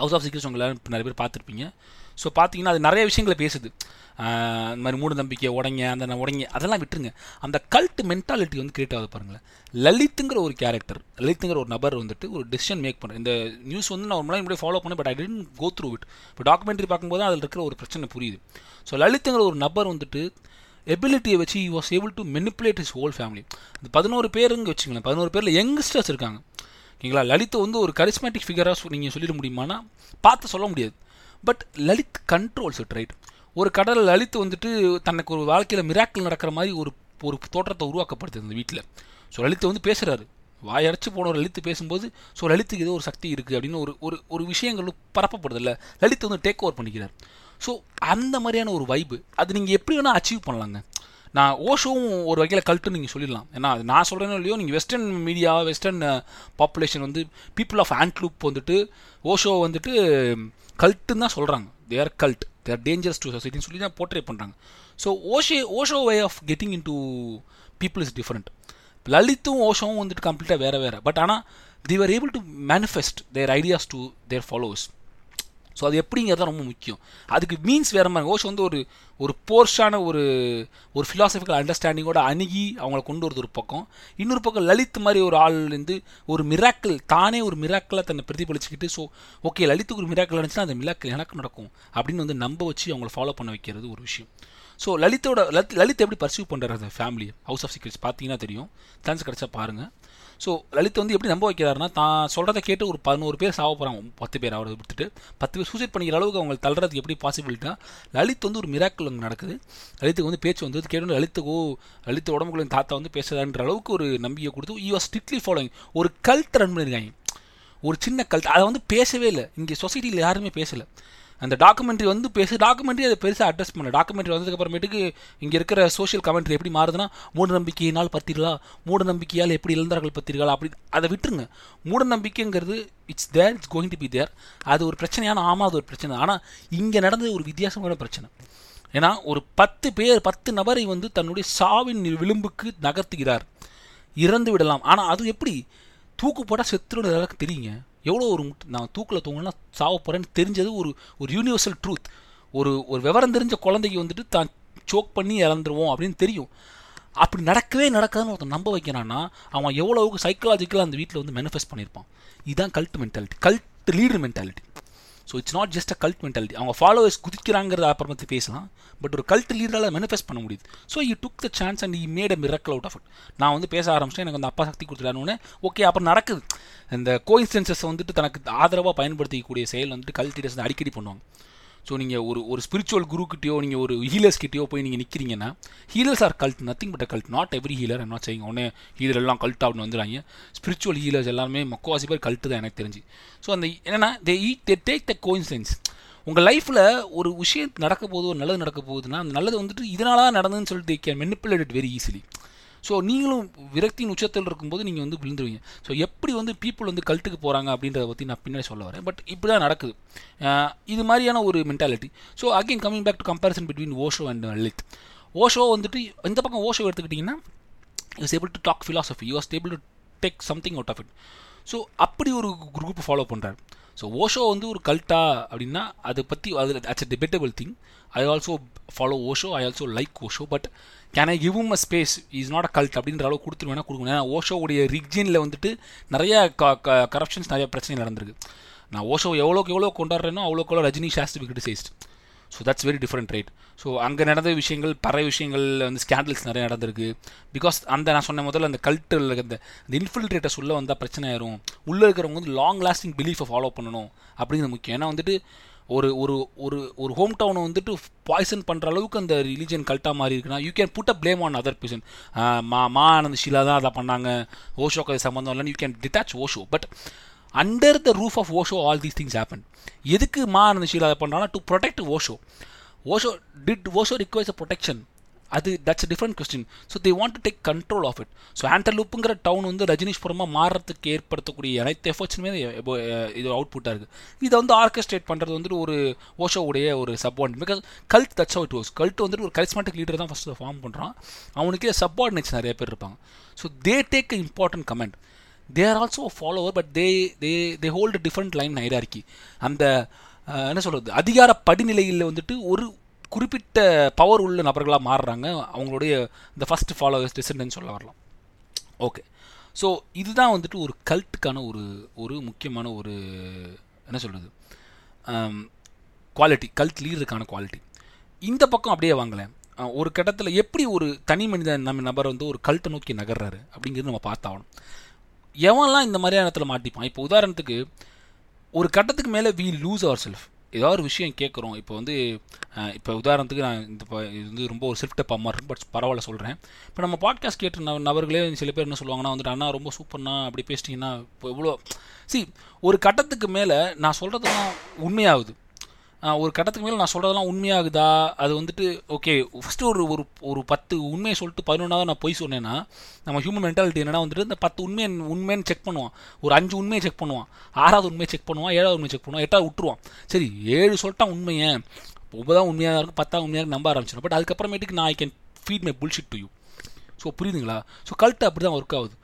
ஹவுஸ் ஆஃப் சீக்ரெட்ஸ் உங்களை நிறைய பேர் பார்த்துருப்பீங்க. ஸோ பார்த்தீங்கன்னா அது நிறைய விஷயங்களை பேசுது. இந்த மாதிரி மூட நம்பிக்கை உடங்க அந்த உடங்க அதெல்லாம் விட்டுருங்க. அந்த கல்ட் மென்டாலிட்டி வந்து கிரியேட் ஆகுது பாருங்களேன். லலித்துங்கிற ஒரு கேரக்டர் லலித்துங்கிற ஒரு நபர் வந்துட்டு ஒரு டிசிஷன் மேக் பண்ணுறேன் இந்த நியூஸ் வந்து நான் ஒரு முன்னாடி முன்னாடி ஃபாலோ பண்ணேன் but I tend go through it இப்போ டாக்குமெண்ட்ரி பார்க்கும்போது அதில் இருக்கிற ஒரு பிரச்சனை புரியுது. ஸோ லலித்துங்கிற ஒரு நபர் வந்துட்டு எபிலிட்டியை வச்சு he was able to manipulate his whole family அந்த பதினோரு பேருங்க வச்சுங்களேன் பதினோரு பேரில் யங்ஸ்டர்ஸ் இருக்காங்க. ஓகேங்களா? லலித் வந்து ஒரு கரிஸ்மேட்டிக் ஃபிகராக நீங்கள் சொல்லிட முடியுமானா பார்த்து சொல்ல முடியாது. But Lalit controls it right ஒரு கடல் லலித் வந்துட்டு தனக்கு ஒரு வாழ்க்கையில் மிராக்கிள் நடக்கிற மாதிரி ஒரு ஒரு தோற்றத்தை உருவாக்கப்படுது அந்த வீட்டில் ஸோ லலித் வந்து பேசுகிறாரு வாயடைச்சு போன ஒரு லலித் பேசும்போது ஸோ லலித்துக்கு ஏதோ ஒரு சக்தி இருக்குது அப்படின்னு ஒரு ஒரு ஒரு விஷயங்கள் பரப்பப்படுது இல்லை லலித் வந்து டேக் ஓவர் பண்ணிக்கிறார். ஸோ அந்த மாதிரியான ஒரு வைப்பு அது நீங்கள் எப்படி வேணால் அச்சீவ் பண்ணலாங்க. நான் ஓஷோவும் ஒரு வகையில் கல்ட்டுன்னு நீங்கள் சொல்லிடலாம். ஏன்னா அது நான் சொல்கிறேனோ இல்லையோ நீங்கள் வெஸ்டர்ன் மீடியா வெஸ்டர்ன் பாப்புலேஷன் வந்து பீப்புள் ஆஃப் ஆண்ட்லூப் வந்துட்டு ஓஷோ வந்துட்டு கல்ட்டுன்னு தான் சொல்கிறாங்க their cult their dangers to சொசைட்டின்னு சொல்லி தான் போர்ட்ரேட் பண்ணுறாங்க so Osho Osho way of getting into people is different லலித்தும் ஓஷோவும் வந்துட்டு கம்ப்ளீட்டாக வேறு வேறு. பட் ஆனால் they are able to manifest their ideas to their followers so அது எப்படிங்கிறது தான் ரொம்ப முக்கியம். அதுக்கு மீன்ஸ் வேறு மாதிரி ஓஷோ வந்து ஒரு ஒரு போர்ஷான ஒரு ஒரு ஃபிலாசபிக்கல் அண்டர்ஸ்டாண்டிங்கோட அணுகி அவங்கள கொண்டு வரது ஒரு பக்கம். இன்னொரு பக்கம் லலித் மாதிரி ஒரு ஆள் இருந்து ஒரு மிராக்கிள் தானே ஒரு மிராக்கிளாக தன்னை பிரதிபலிச்சுக்கிட்டு ஸோ ஓகே லலித்துக்கு ஒரு மிராக்கிள் இருந்துச்சுன்னா அந்த மிராக்கிள் எனக்கு நடக்கும் அப்படின்னு வந்து நம்ப வச்சு அவங்கள ஃபாலோ பண்ண வைக்கிறது ஒரு விஷயம். ஸோ லலித்தோட லலித் லலித் எப்படி பர்சியூவ் பண்ணுறாரு அந்த ஃபேமிலி ஹவுஸ் ஆஃப் சீக்ரெட்ஸ் பார்த்தீங்கன்னா தெரியும். சான்ஸ் கிடச்சா பாருங்கள் ஸோ லலித் வந்து எப்படி நம்ப வைக்கிறாருன்னா தான் சொல்கிறத கேட்டு ஒரு பதினோரு பேர் சாவ போகிறாங்க பத்து பேர் அவரை விட்டுட்டு பத்து பேர் சூசைட் பண்ணிக்கிற அளவுக்கு அவங்க தள்ளுறதுக்கு எப்படி பாசிபிலிட்டா லலித் வந்து ஒரு மிராக்கிள் அங்கே நடக்குது. லலித்துக்கு வந்து பேச்சு வந்து கேட்டு லலித்துக்கோ லலித் உடம்புக்குள்ள தாத்தா வந்து பேசுதான்ற அளவுக்கு ஒரு நம்பிக்கை கொடுத்து யூ ஆர் ஸ்ட்ரிக்ட்லி ஃபாலோயிங் ஒரு கல்ட் ரன் பண்ணியிருக்காங்க ஒரு சின்ன கல்ட் அதை வந்து பேசவே இல்லை. இங்கே சொசைட்டியில் யாருமே பேசலை. அந்த டாக்குமெண்ட்ரி வந்து பேசு டாக்குமெண்ட்ரி அதை பெருசாக அட்ரஸ் பண்ணல. டாக்குமெண்ட்ரி வந்ததுக்கப்புறமேட்டுக்கு இங்கே இருக்கிற சோஷியல் கமெண்ட்ரி எப்படி மாறுதுன்னா மூட நம்பிக்கையினால் பத்திரிகளா? மூட நம்பிக்கையால் எப்படி இழந்தார்கள் பத்திர்களா? அப்படி அதை விட்டுருங்க. மூட நம்பிக்கைங்கிறது it's there it's going to be there அது ஒரு பிரச்சனையான ஆமாம் அது ஒரு பிரச்சனை. ஆனால் இங்கே நடந்தது ஒரு வித்தியாசமான பிரச்சனை. ஏன்னா ஒரு பத்து பேர் பத்து நபரை வந்து தன்னுடைய சாவின் விளிம்புக்கு நகர்த்துகிறார். இறந்து விடலாம் ஆனால் அது எப்படி? தூக்கு போட்டால் செத்துருன்னு தெரியுங்க? எவ்வளோ ஒரு நான் தூக்கில் தூங்கினா சாவ போகிறேன்னு தெரிஞ்சது ஒரு ஒரு யூனிவர்சல் ட்ரூத் ஒரு ஒரு விவரம் தெரிஞ்ச குழந்தைக்கு வந்துட்டு தான் சோக் பண்ணி இறந்துருவோம் அப்படின்னு தெரியும். அப்படி நடக்கவே நடக்காதுன்னு ஒருத்தன் நம்ப வைக்கிறான்னா அவன் எவ்வளவுக்கு சைக்கலாஜிக்கலாக அந்த வீட்டில் வந்து மேனிஃபெஸ்ட் பண்ணியிருப்பான் இதுதான் cult mentality cult leader mentality so it's not just a cult mentality அவங்க ஃபாலோவர்ஸ் குதிக்கிறாங்கிறத அப்புறமத்து பேசலாம். பட் ஒரு கல்ட் லீடரால் மேனிஃபெஸ்ட் பண்ண முடியுது. So you took the chance and he made a miracle out of it நான் வந்து பேச ஆரம்பிச்சேன் எனக்கு அந்த அப்பா சக்தி கொடுத்துட்டானு ஓகே அப்புறம் நடக்குது. இந்த கோயின்சென்சஸ் வந்துட்டு தனக்கு ஆதரவாக பயன்படுத்திக்கூடிய செயல் வந்துட்டு கல்ட் லீடர்ஸ் அடிக்கடி பண்ணுவாங்க. ஸோ நீங்கள் ஒரு ஒரு ஸ்பிரிச்சுவல் குருக்கிட்டயோ நீங்கள் ஒரு ஹீலர்ஸ் கிட்டேயோ போய் நீங்கள் நிற்கிறீங்கன்னா healers are cult nothing but cult not every healer என்ன செய்யுங்க உடனே ஹீலர் எல்லாம் கல்ட் அப்படின்னு வந்துடுறாங்க. ஸ்பிரிச்சுவல் ஹீலர்ஸ் எல்லாமே மக்குவாசி பேர் கல்ட்டு தான் எனக்கு தெரிஞ்சு. ஸோ அந்த என்னென்னா தே ஈ தே டேக் த கோயின்சென்ஸ் உங்கள் லைஃப்பில் ஒரு விஷயம் நடக்க போகுது ஒரு நல்லது நடக்க போகுதுன்னா அந்த நல்லது வந்துட்டு இதனால தான் நடந்ததுன்னு சொல்லிட்டு can manipulate very easily so நீங்களும் விரக்தியின் உச்சத்தில் இருக்கும்போது நீங்கள் வந்து விழுந்துருவீங்க. ஸோ எப்படி வந்து பீப்புள் வந்து கல்ட்டுக்கு போகிறாங்க அப்படின்றத பற்றி நான் பின்னாடி சொல்ல வரேன். பட் இப்படி தான் நடக்குது இது மாதிரியான ஒரு mentality so again coming back to comparison between Osho and Lalit Osho வந்துட்டு இந்த பக்கம் ஓஷோ எடுத்துக்கிட்டிங்கன்னா is able to talk philosophy you as able to take something out of it so அப்படி ஒரு குரூப் ஃபாலோ பண்ணுறாரு ஸோ ஓஷோ வந்து ஒரு கல்ட்டா அப்படின்னா அதை பற்றி அது it's a debatable thing I also follow Osho I also like Osho but can I give a space is not a cult அப்படின்ற அளவு கொடுத்துருவேன் கொடுக்கணும். ஏன்னா ஓஷோவுடைய ரிக்ஜினில் வந்துட்டு நிறைய கரப்ஷன்ஸ் நிறைய பிரச்சனை நடந்திருக்கு. நான் ஓஷோ எவ்வளோக்கு எவ்வளோ கொண்டாடுறேனோ அவ்வளோக்கு எவ்வளோ Rajini ஷாஸ்ட் criticised so that's very different right so அங்கே நடந்த விஷயங்கள் பற விஷயங்கள் வந்து ஸ்கேண்டல்ஸ் நிறைய நடந்திருக்கு. பிகாஸ் அந்த நான் சொன்ன முதல்ல அந்த கல்ட்டில் அந்த இன்ஃபில்ட்ரேட்டர்ஸ் உள்ளே வந்தால் பிரச்சனை ஆயிரும். உள்ளே இருக்கிறவங்க வந்து லாங் லாஸ்டிங் பிலீஃபை ஃபாலோ பண்ணணும் அப்படிங்கிறது முக்கியம். ஏன்னா வந்துட்டு ஒரு ஒரு ஒரு ஒரு ஹோம் டவுனை வந்துட்டு பாய்சன் பண்ணுற அளவுக்கு அந்த ரிலீஜன் கல்ட்டாக மாறி இருக்குன்னா you can put a blame on other person Ma Ma Anand Sheila தான் அதை பண்ணாங்க. ஓஷோக்கு அது சம்மந்தம் இல்லைன்னு you can detach Osho but under the roof of Osho all these things happen எதுக்கு மா ஆனந்த் ஷீலா அதை பண்ணுறாங்கன்னா to protect Osho Osho did Osho requires a protection அது that's different question so they want to take control of it so ஆண்டர்லூப்புங்கிற town வந்து ரஜினீஷ்புரமாக மாறுறதுக்கு ஏற்படுத்தக்கூடிய அனைத்து எஃபர்ட்ஸுமே இது அவுட்புட்டாக இருக்குது இதை வந்து ஆர்கெஸ்ட்ரேட் பண்ணுறது வந்துட்டு ஒரு ஓஷோவுடைய ஒரு subordinate because cult that's how was cult வந்துட்டு ஒரு கரிஸ்மேட்டிக் லீடர் தான் ஃபஸ்ட்டு ஃபார்ம் பண்ணுறான் அவனுக்கே சப்பார்டினேட்ஸ் நிறைய பேர் இருப்பாங்க. So they take important command they are also follower but they they they hold different line hierarchy அந்த என்ன சொல்கிறது அதிகார படிநிலையில் வந்துட்டு ஒரு குறிப்பிட்ட பவர் உள்ள நபர்களாக மாறுறாங்க. அவங்களுடைய இந்த ஃபஸ்ட் ஃபாலோவர்ஸ் டிசெண்டன்ஸ் சொல்ல வரலாம். ஓகே ஸோ இதுதான் வந்துட்டு ஒரு கல்ட்டுக்கான ஒரு ஒரு முக்கியமான ஒரு என்ன சொல்கிறது குவாலிட்டி கல்ட் லீடருக்கான குவாலிட்டி இந்த பக்கம் அப்படியே வாங்கலை ஒரு கட்டத்தில் எப்படி ஒரு தனி மனிதன் நம்ம நபர் வந்து ஒரு கல்ட்டை நோக்கி நகர்றாரு அப்படிங்கிறது நம்ம பார்த்தாகணும். எவன்லாம் இந்த மாதிரியான இடத்துல மாட்டிப்பான்? இப்போ உதாரணத்துக்கு ஒரு கட்டத்துக்கு மேலே வி லூஸ் அவர் செல்ஃப் ஏதாவது ஒரு விஷயம் கேட்குறோம் இப்போ வந்து இப்போ உதாரணத்துக்கு நான் இந்த இது வந்து ரொம்ப ஒரு செல்ஃப் அம்மா இருக்கும் பட் பரவாயில்ல சொல்கிறேன் இப்போ நம்ம பாட்காஸ்ட் கேட்டு ந- நபர்களே சில பேர் என்ன சொல்லுவாங்கன்னா வந்துட்டு அண்ணா ரொம்ப சூப்பர்ண்ணா அப்படி பேசிட்டீங்கன்னா இப்போ எவ்வளோ சி ஒரு கட்டத்துக்கு மேலே நான் சொல்கிறதுலாம் உண்மையாகுது. ஒரு கட்டத்துக்கு மேலே நான் சொல்கிறதெல்லாம் உண்மையாகுதா? அது வந்துட்டு ஓகே ஃபஸ்ட்டு ஒரு ஒரு ஒரு பத்து உண்மையை சொல்லிட்டு பதினொன்றாவது நான் பொய் சொன்னேன்னா நம்ம ஹியூமன் மென்டாலிட்டி என்னன்னா வந்துட்டு இந்த பத்து உண்மையை உண்மைன்னு செக் பண்ணுவான். ஒரு அஞ்சு உண்மையை செக் பண்ணுவான். ஆறாவது உண்மையை செக் பண்ணுவான் ஏழாவது உண்மையை செக் பண்ணுவான் எட்டாவது விட்டுருவான். சரி ஏழு சொல்லிட்டா உண்மையை ஒன்பதாம் உண்மையாக இருக்கும் பத்தாவது உண்மையாக நம்ப ஆரம்பிச்சிடும் பட் அதுக்கப்புறமேட்டுக்கு நான் I can feed my bullshit to you so புரியுதுங்களா? ஸோ கல்ட்டு அப்படி தான் ஒர்க் ஆகுது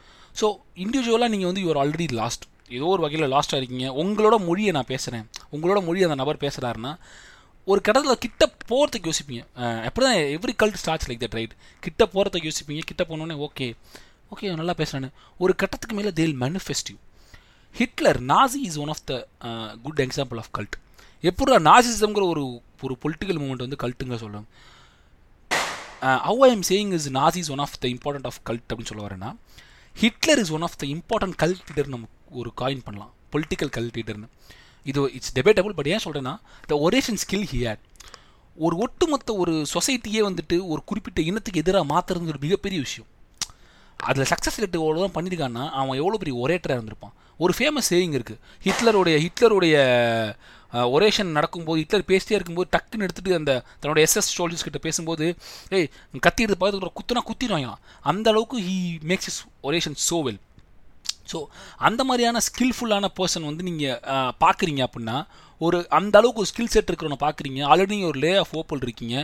ஸோ இண்டிவிஜுவலாக நீங்கள் வந்து யூஆர் ஆல்ரெடி லாஸ்ட் ஏதோ ஒரு வகையில் லாஸ்ட்டாக இருக்கீங்க உங்களோட மொழியை நான் பேசுகிறேன் உங்களோட மொழி அந்த நபர் பேசுகிறாருன்னா ஒரு கடத்தில் கிட்ட போகிறதுக்கு யோசிப்பீங்க. எப்படி தான் every cult starts like that right கிட்ட போகிறதுக்கு யோசிப்பீங்க. கிட்ட போனோடனே ஓகே ஓகே நல்லா பேசுகிறேன்னு ஒரு கட்டத்துக்கு மேலே they'll manifest Hitler Nazi is one of the good example of cult எப்படா நாசிசம்ங்கிற ஒரு ஒரு பொலிட்டிக்கல் மூமெண்ட் வந்து கல்ட்டுங்க சொல்லும். How I am saying is Nazi is one of the important of cult அப்படின்னு சொல்ல வரேன்னா Hitler is one of the important cult leader நம்ம ஒரு காயின் பண்ணலாம். பொலிட்டிக்கல் கல்டிட்டர்னு இது இட்ஸ் டெபேட்டபுள் பட் ஏன் சொல்கிறேன்னா the oration skill he had ஒரு ஒட்டுமொத்த ஒரு சொசைட்டியே வந்துட்டு ஒரு குறிப்பிட்ட இனத்துக்கு எதிராக மாற்றுறது ஒரு மிகப்பெரிய விஷயம். அதில் சக்ஸஸ் ரேட் எவ்வளோ தான் பண்ணியிருக்கான்னா அவன் எவ்வளோ பெரிய ஒரேட்டராக இருந்திருப்பான். ஒரு ஃபேமஸ் சேவிங் இருக்குது ஹிட்லருடைய ஹிட்லருடைய ஒரேஷன் நடக்கும்போது ஹிட்லர் பேசிட்டே இருக்கும்போது டக்குன்னு எடுத்துகிட்டு அந்த தன்னோட எஸ்எஸ் சோல்ஜர்ஸ் கிட்ட பேசும்போது ஏய் கத்தி எடுத்து பார்த்து குத்துனா குத்திடுவாங்க அந்த அளவுக்கு he makes his oration so well so அந்த மாதிரியான ஸ்கில்ஃபுல்லான பர்சன் வந்து நீங்கள் பார்க்குறீங்க அப்படின்னா ஒரு அந்த அளவுக்கு ஒரு ஸ்கில் செட் இருக்கிறவனை பார்க்குறீங்க ஆல்ரெடி ஒரு லே ஆஃப் ஓப்பில் இருக்கீங்க.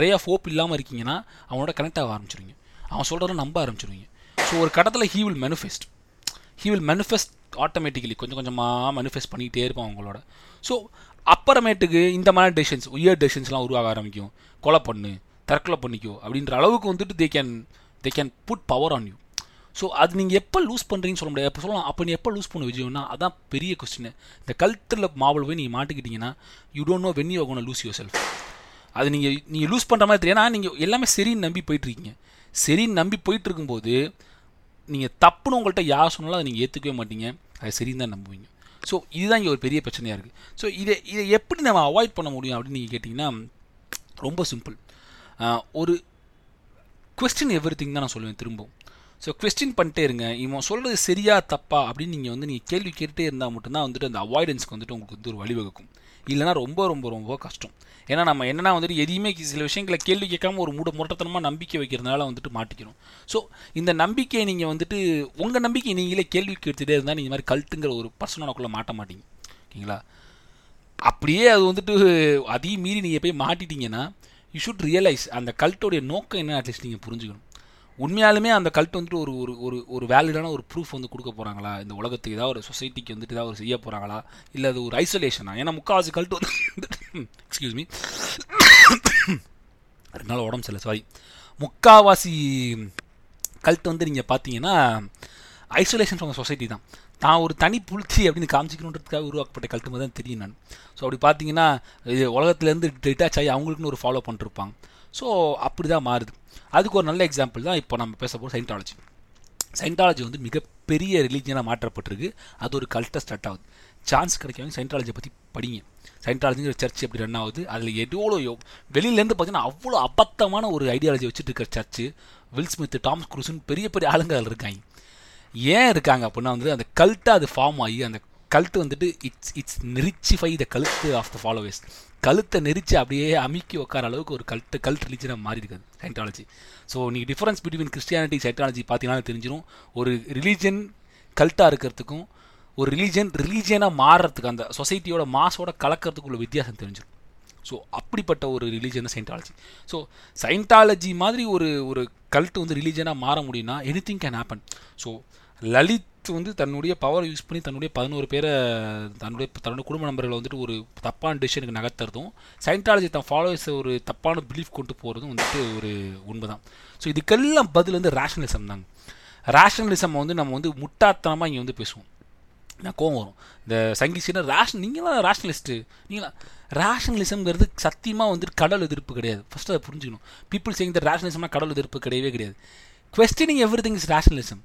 ரே ஆஃப் ஓப் இல்லாமல் இருக்கீங்கன்னா அவனோட கனெக்ட் ஆக ஆரம்பிச்சிருவீங்க. அவன் சொல்கிறத நம்ப ஆரம்பிச்சிருவீங்க. ஸோ ஒரு கட்டத்தில் he will manifest he will manifest automatically கொஞ்சம் கொஞ்சமாக மேனிஃபெஸ்ட் பண்ணிக்கிட்டே இருப்பான் அவங்களோட. ஸோ அப்புறமேட்டுக்கு இந்த மாதிரி டெசிஷன்ஸ் உயர் டெசிஷன்ஸ்லாம் உருவாக ஆரம்பிக்கும். கொலை பண்ணு தற்கொலை பண்ணிக்கோ அப்படின்ற அளவுக்கு வந்துட்டு they can they can put power on you so அது நீங்கள் எப்போ லூஸ் பண்ணுறீங்கன்னு சொல்ல முடியாது. எப்போ சொல்லலாம் அப்போ நீ எப்போ லூஸ் பண்ண விஜயம்னா அதான் பெரிய கொஸ்டின் இந்த கல்ட்டில் மாவல் போய் நீங்கள் மாட்டிக்கிட்டீங்கன்னா you don't know when you gonna lose your self அது நீங்கள் நீங்கள் லூஸ் பண்ணுற மாதிரி தெரியும் ஏன்னா நீங்கள் எல்லாமே சரின்னு நம்பி போயிட்டுருக்கீங்க. சரின்னு நம்பி போயிட்டு இருக்கும்போது நீங்கள் தப்புன்னு உங்கள்கிட்ட யார் சொன்னாலும் அதை நீங்கள் ஏற்றுக்கவே மாட்டீங்க. அது சரின்னு தான் நம்புவீங்க. ஸோ இதுதான் இங்கே ஒரு பெரிய பிரச்சனையாக இருக்குது ஸோ இதை இதை எப்படி நம்ம அவாய்ட் பண்ண முடியும் அப்படின்னு நீங்கள் கேட்டிங்கன்னா ரொம்ப சிம்பிள் ஒரு கொஸ்டின் எவ்ரி திங் தான் நான் சொல்லுவேன் திரும்பவும். ஸோ கொஸ்டின் பண்ணிட்டே இருங்க. இவன் சொல்கிறது சரியா தப்பா அப்படின்னு நீங்கள் வந்து நீங்கள் கேள்வி கேட்டுட்டே இருந்தால் மட்டும்தான் வந்துட்டு அந்த அவாய்டன்ஸ்க்கு வந்துட்டு உங்களுக்கு வந்து ஒரு வழிவகுக்கும். இல்லைனா ரொம்ப ரொம்ப ரொம்ப கஷ்டம். ஏன்னா நம்ம என்னன்னா வந்துட்டு எதையுமே சில விஷயங்களை கேள்வி கேட்காம ஒரு மூட முரட்டத்தனமாக நம்பிக்கை வைக்கிறதுனால வந்துட்டு மாட்டிக்கிறோம். ஸோ இந்த நம்பிக்கையை நீங்கள் வந்துட்டு உங்கள் நம்பிக்கை நீங்களே கேள்வி கேட்டுகிட்டே இருந்தால் நீங்கள் மாதிரி கல்ட்டுங்கிற ஒரு பர்சனோடக்குள்ளே மாட்ட மாட்டீங்க. ஓகேங்களா? அப்படியே அது வந்துட்டு அதையும் மீறி நீங்கள் போய் மாட்டிட்டீங்கன்னா யூ ஷுட் ரியலைஸ் அந்த கல்ட்டோடைய நோக்கம் என்ன அட்லீஸ்ட் நீங்கள் புரிஞ்சுக்கணும். உண்மையாலுமே அந்த கல்ட் வந்துட்டு ஒரு ஒரு ஒரு ஒரு வேலிடான ஒரு ப்ரூஃப் வந்து கொடுக்க போகிறாங்களா இந்த உலகத்துக்கு ஏதாவது ஒரு சொசைட்டிக்கு வந்துட்டு ஏதாவது ஒரு செய்ய போகிறாங்களா இல்லை அது ஒரு ஐசோலேஷனா ஏன்னா முக்கால்வாசி கல்ட் வந்து <laughs> எக்ஸ்கியூஸ் மீ <coughs> ரெண்டு நாள் உடம்பு சரியில்லை சாரி முக்காவாசி கல்ட் வந்து நீங்கள் பார்த்தீங்கன்னா ஐசோலேஷன் ஃப்ரம் சொசைட்டி தான். தான் ஒரு தனி புளிச்சி அப்படின்னு காமிச்சிக்கணுன்றதுக்காக உருவாக்கப்பட்ட கல்ட்டு தான் தெரியும் நான். ஸோ அப்படி பார்த்தீங்கன்னா இது உலகத்துலேருந்து டிட்டாச் ஆகி அவங்களுக்குன்னு ஒரு ஃபாலோ பண்ணிருப்பாங்க. ஸோ அப்படி தான் மாறுது அதுக்கு ஒரு நல்ல எக்ஸாம்பிள் தான் இப்போ நம்ம பேச போகிற சயின்டாலஜி சைண்டாலஜி வந்து மிகப்பெரிய ரிலீஜியனாக மாற்றப்பட்டிருக்கு அது ஒரு கல்ட்டாக ஸ்டார்ட் ஆகுது சான்ஸ் கிடைக்காம சயின்டாலஜியை பற்றி படிங்க சைண்டாலஜிங்கிற சர்ச் எப்படி ரன் ஆகுது அதில் எவ்வளோ வெளியிலேருந்து பார்த்தீங்கன்னா அவ்வளோ அபத்தமான ஒரு ஐடியாலஜி வச்சுட்டு இருக்கிற சர்ச்சு வில் ஸ்மித் டாம்ஸ் குரூஸ்னு பெரிய பெரிய ஆளுங்க அதில் இருக்காங்க ஏன் இருக்காங்க அப்படின்னா வந்து அந்த கல்ட்டாக அது ஃபார்ம் ஆகி அந்த கல்ட்டு வந்துட்டு it's it's நெரிச்சிஃபை the cult of the followers கழுத்தை நெரிச்சு அப்படியே அமுக்கி உட்கார அளவுக்கு ஒரு கல்ட்டு கல்ட் ரிலீஜனாக மாறி இருக்குது சைண்டாலஜி ஸோ நீங்கள் டிஃப்ரென்ஸ் பிட்வீன் கிறிஸ்டியானிட்டி சைட்டாலஜி பார்த்தீங்கன்னா தெரிஞ்சிடும் ஒரு ரிலீஜன் கல்ட்டாக இருக்கிறதுக்கும் ஒரு ரிலீஜன் ரிலீஜியனாக மாறுறதுக்கு அந்த சொசைட்டியோட மாஸோட கலக்கிறதுக்குள்ள வித்தியாசம் தெரிஞ்சிடும் ஸோ அப்படிப்பட்ட ஒரு ரிலீஜன் சைன்டாலஜி ஸோ சைன்டாலஜி மாதிரி ஒரு ஒரு கல்ட்டு வந்து ரிலீஜனாக மாற முடியும்னா anything can happen so Lalit வந்து தன்னுடைய பவர் யூஸ் பண்ணி தன்னுடைய பதினோரு பேரை தன்னுடைய தன்னுடைய குடும்ப நம்பர்களை வந்துட்டு ஒரு தப்பான டிசிஷனுக்கு நகர்த்துறதும் சயின்டாலஜி தன் ஃபாலோவர்ஸை ஒரு தப்பான பிலீஃப் கொண்டு போகிறதும் வந்துட்டு ஒரு உண்மை தான் ஸோ இதுக்கெல்லாம் பதில் வந்து ரேஷனலிசம் தாங்க. ரேஷனலிசம் வந்து நம்ம வந்து முட்டாத்தனமாக இங்கே வந்து பேசுவோம். நான் கோவம் வரும். இந்த சங்கீசினா ரேஷன் நீங்களாம் ரேஷனலிஸ்ட்டு நீங்களா ரேஷனலிசம்ங்கிறது சத்தியமாக வந்துட்டு கடல் எதிர்ப்பு கிடையாது. ஃபஸ்ட்டு அதை புரிஞ்சுக்கணும். பீப்புள் சேங் த ரேஷனலிசம்னா கடல் எதிர்ப்பு கிடையவே கிடையாது. Questioning everything is rationalism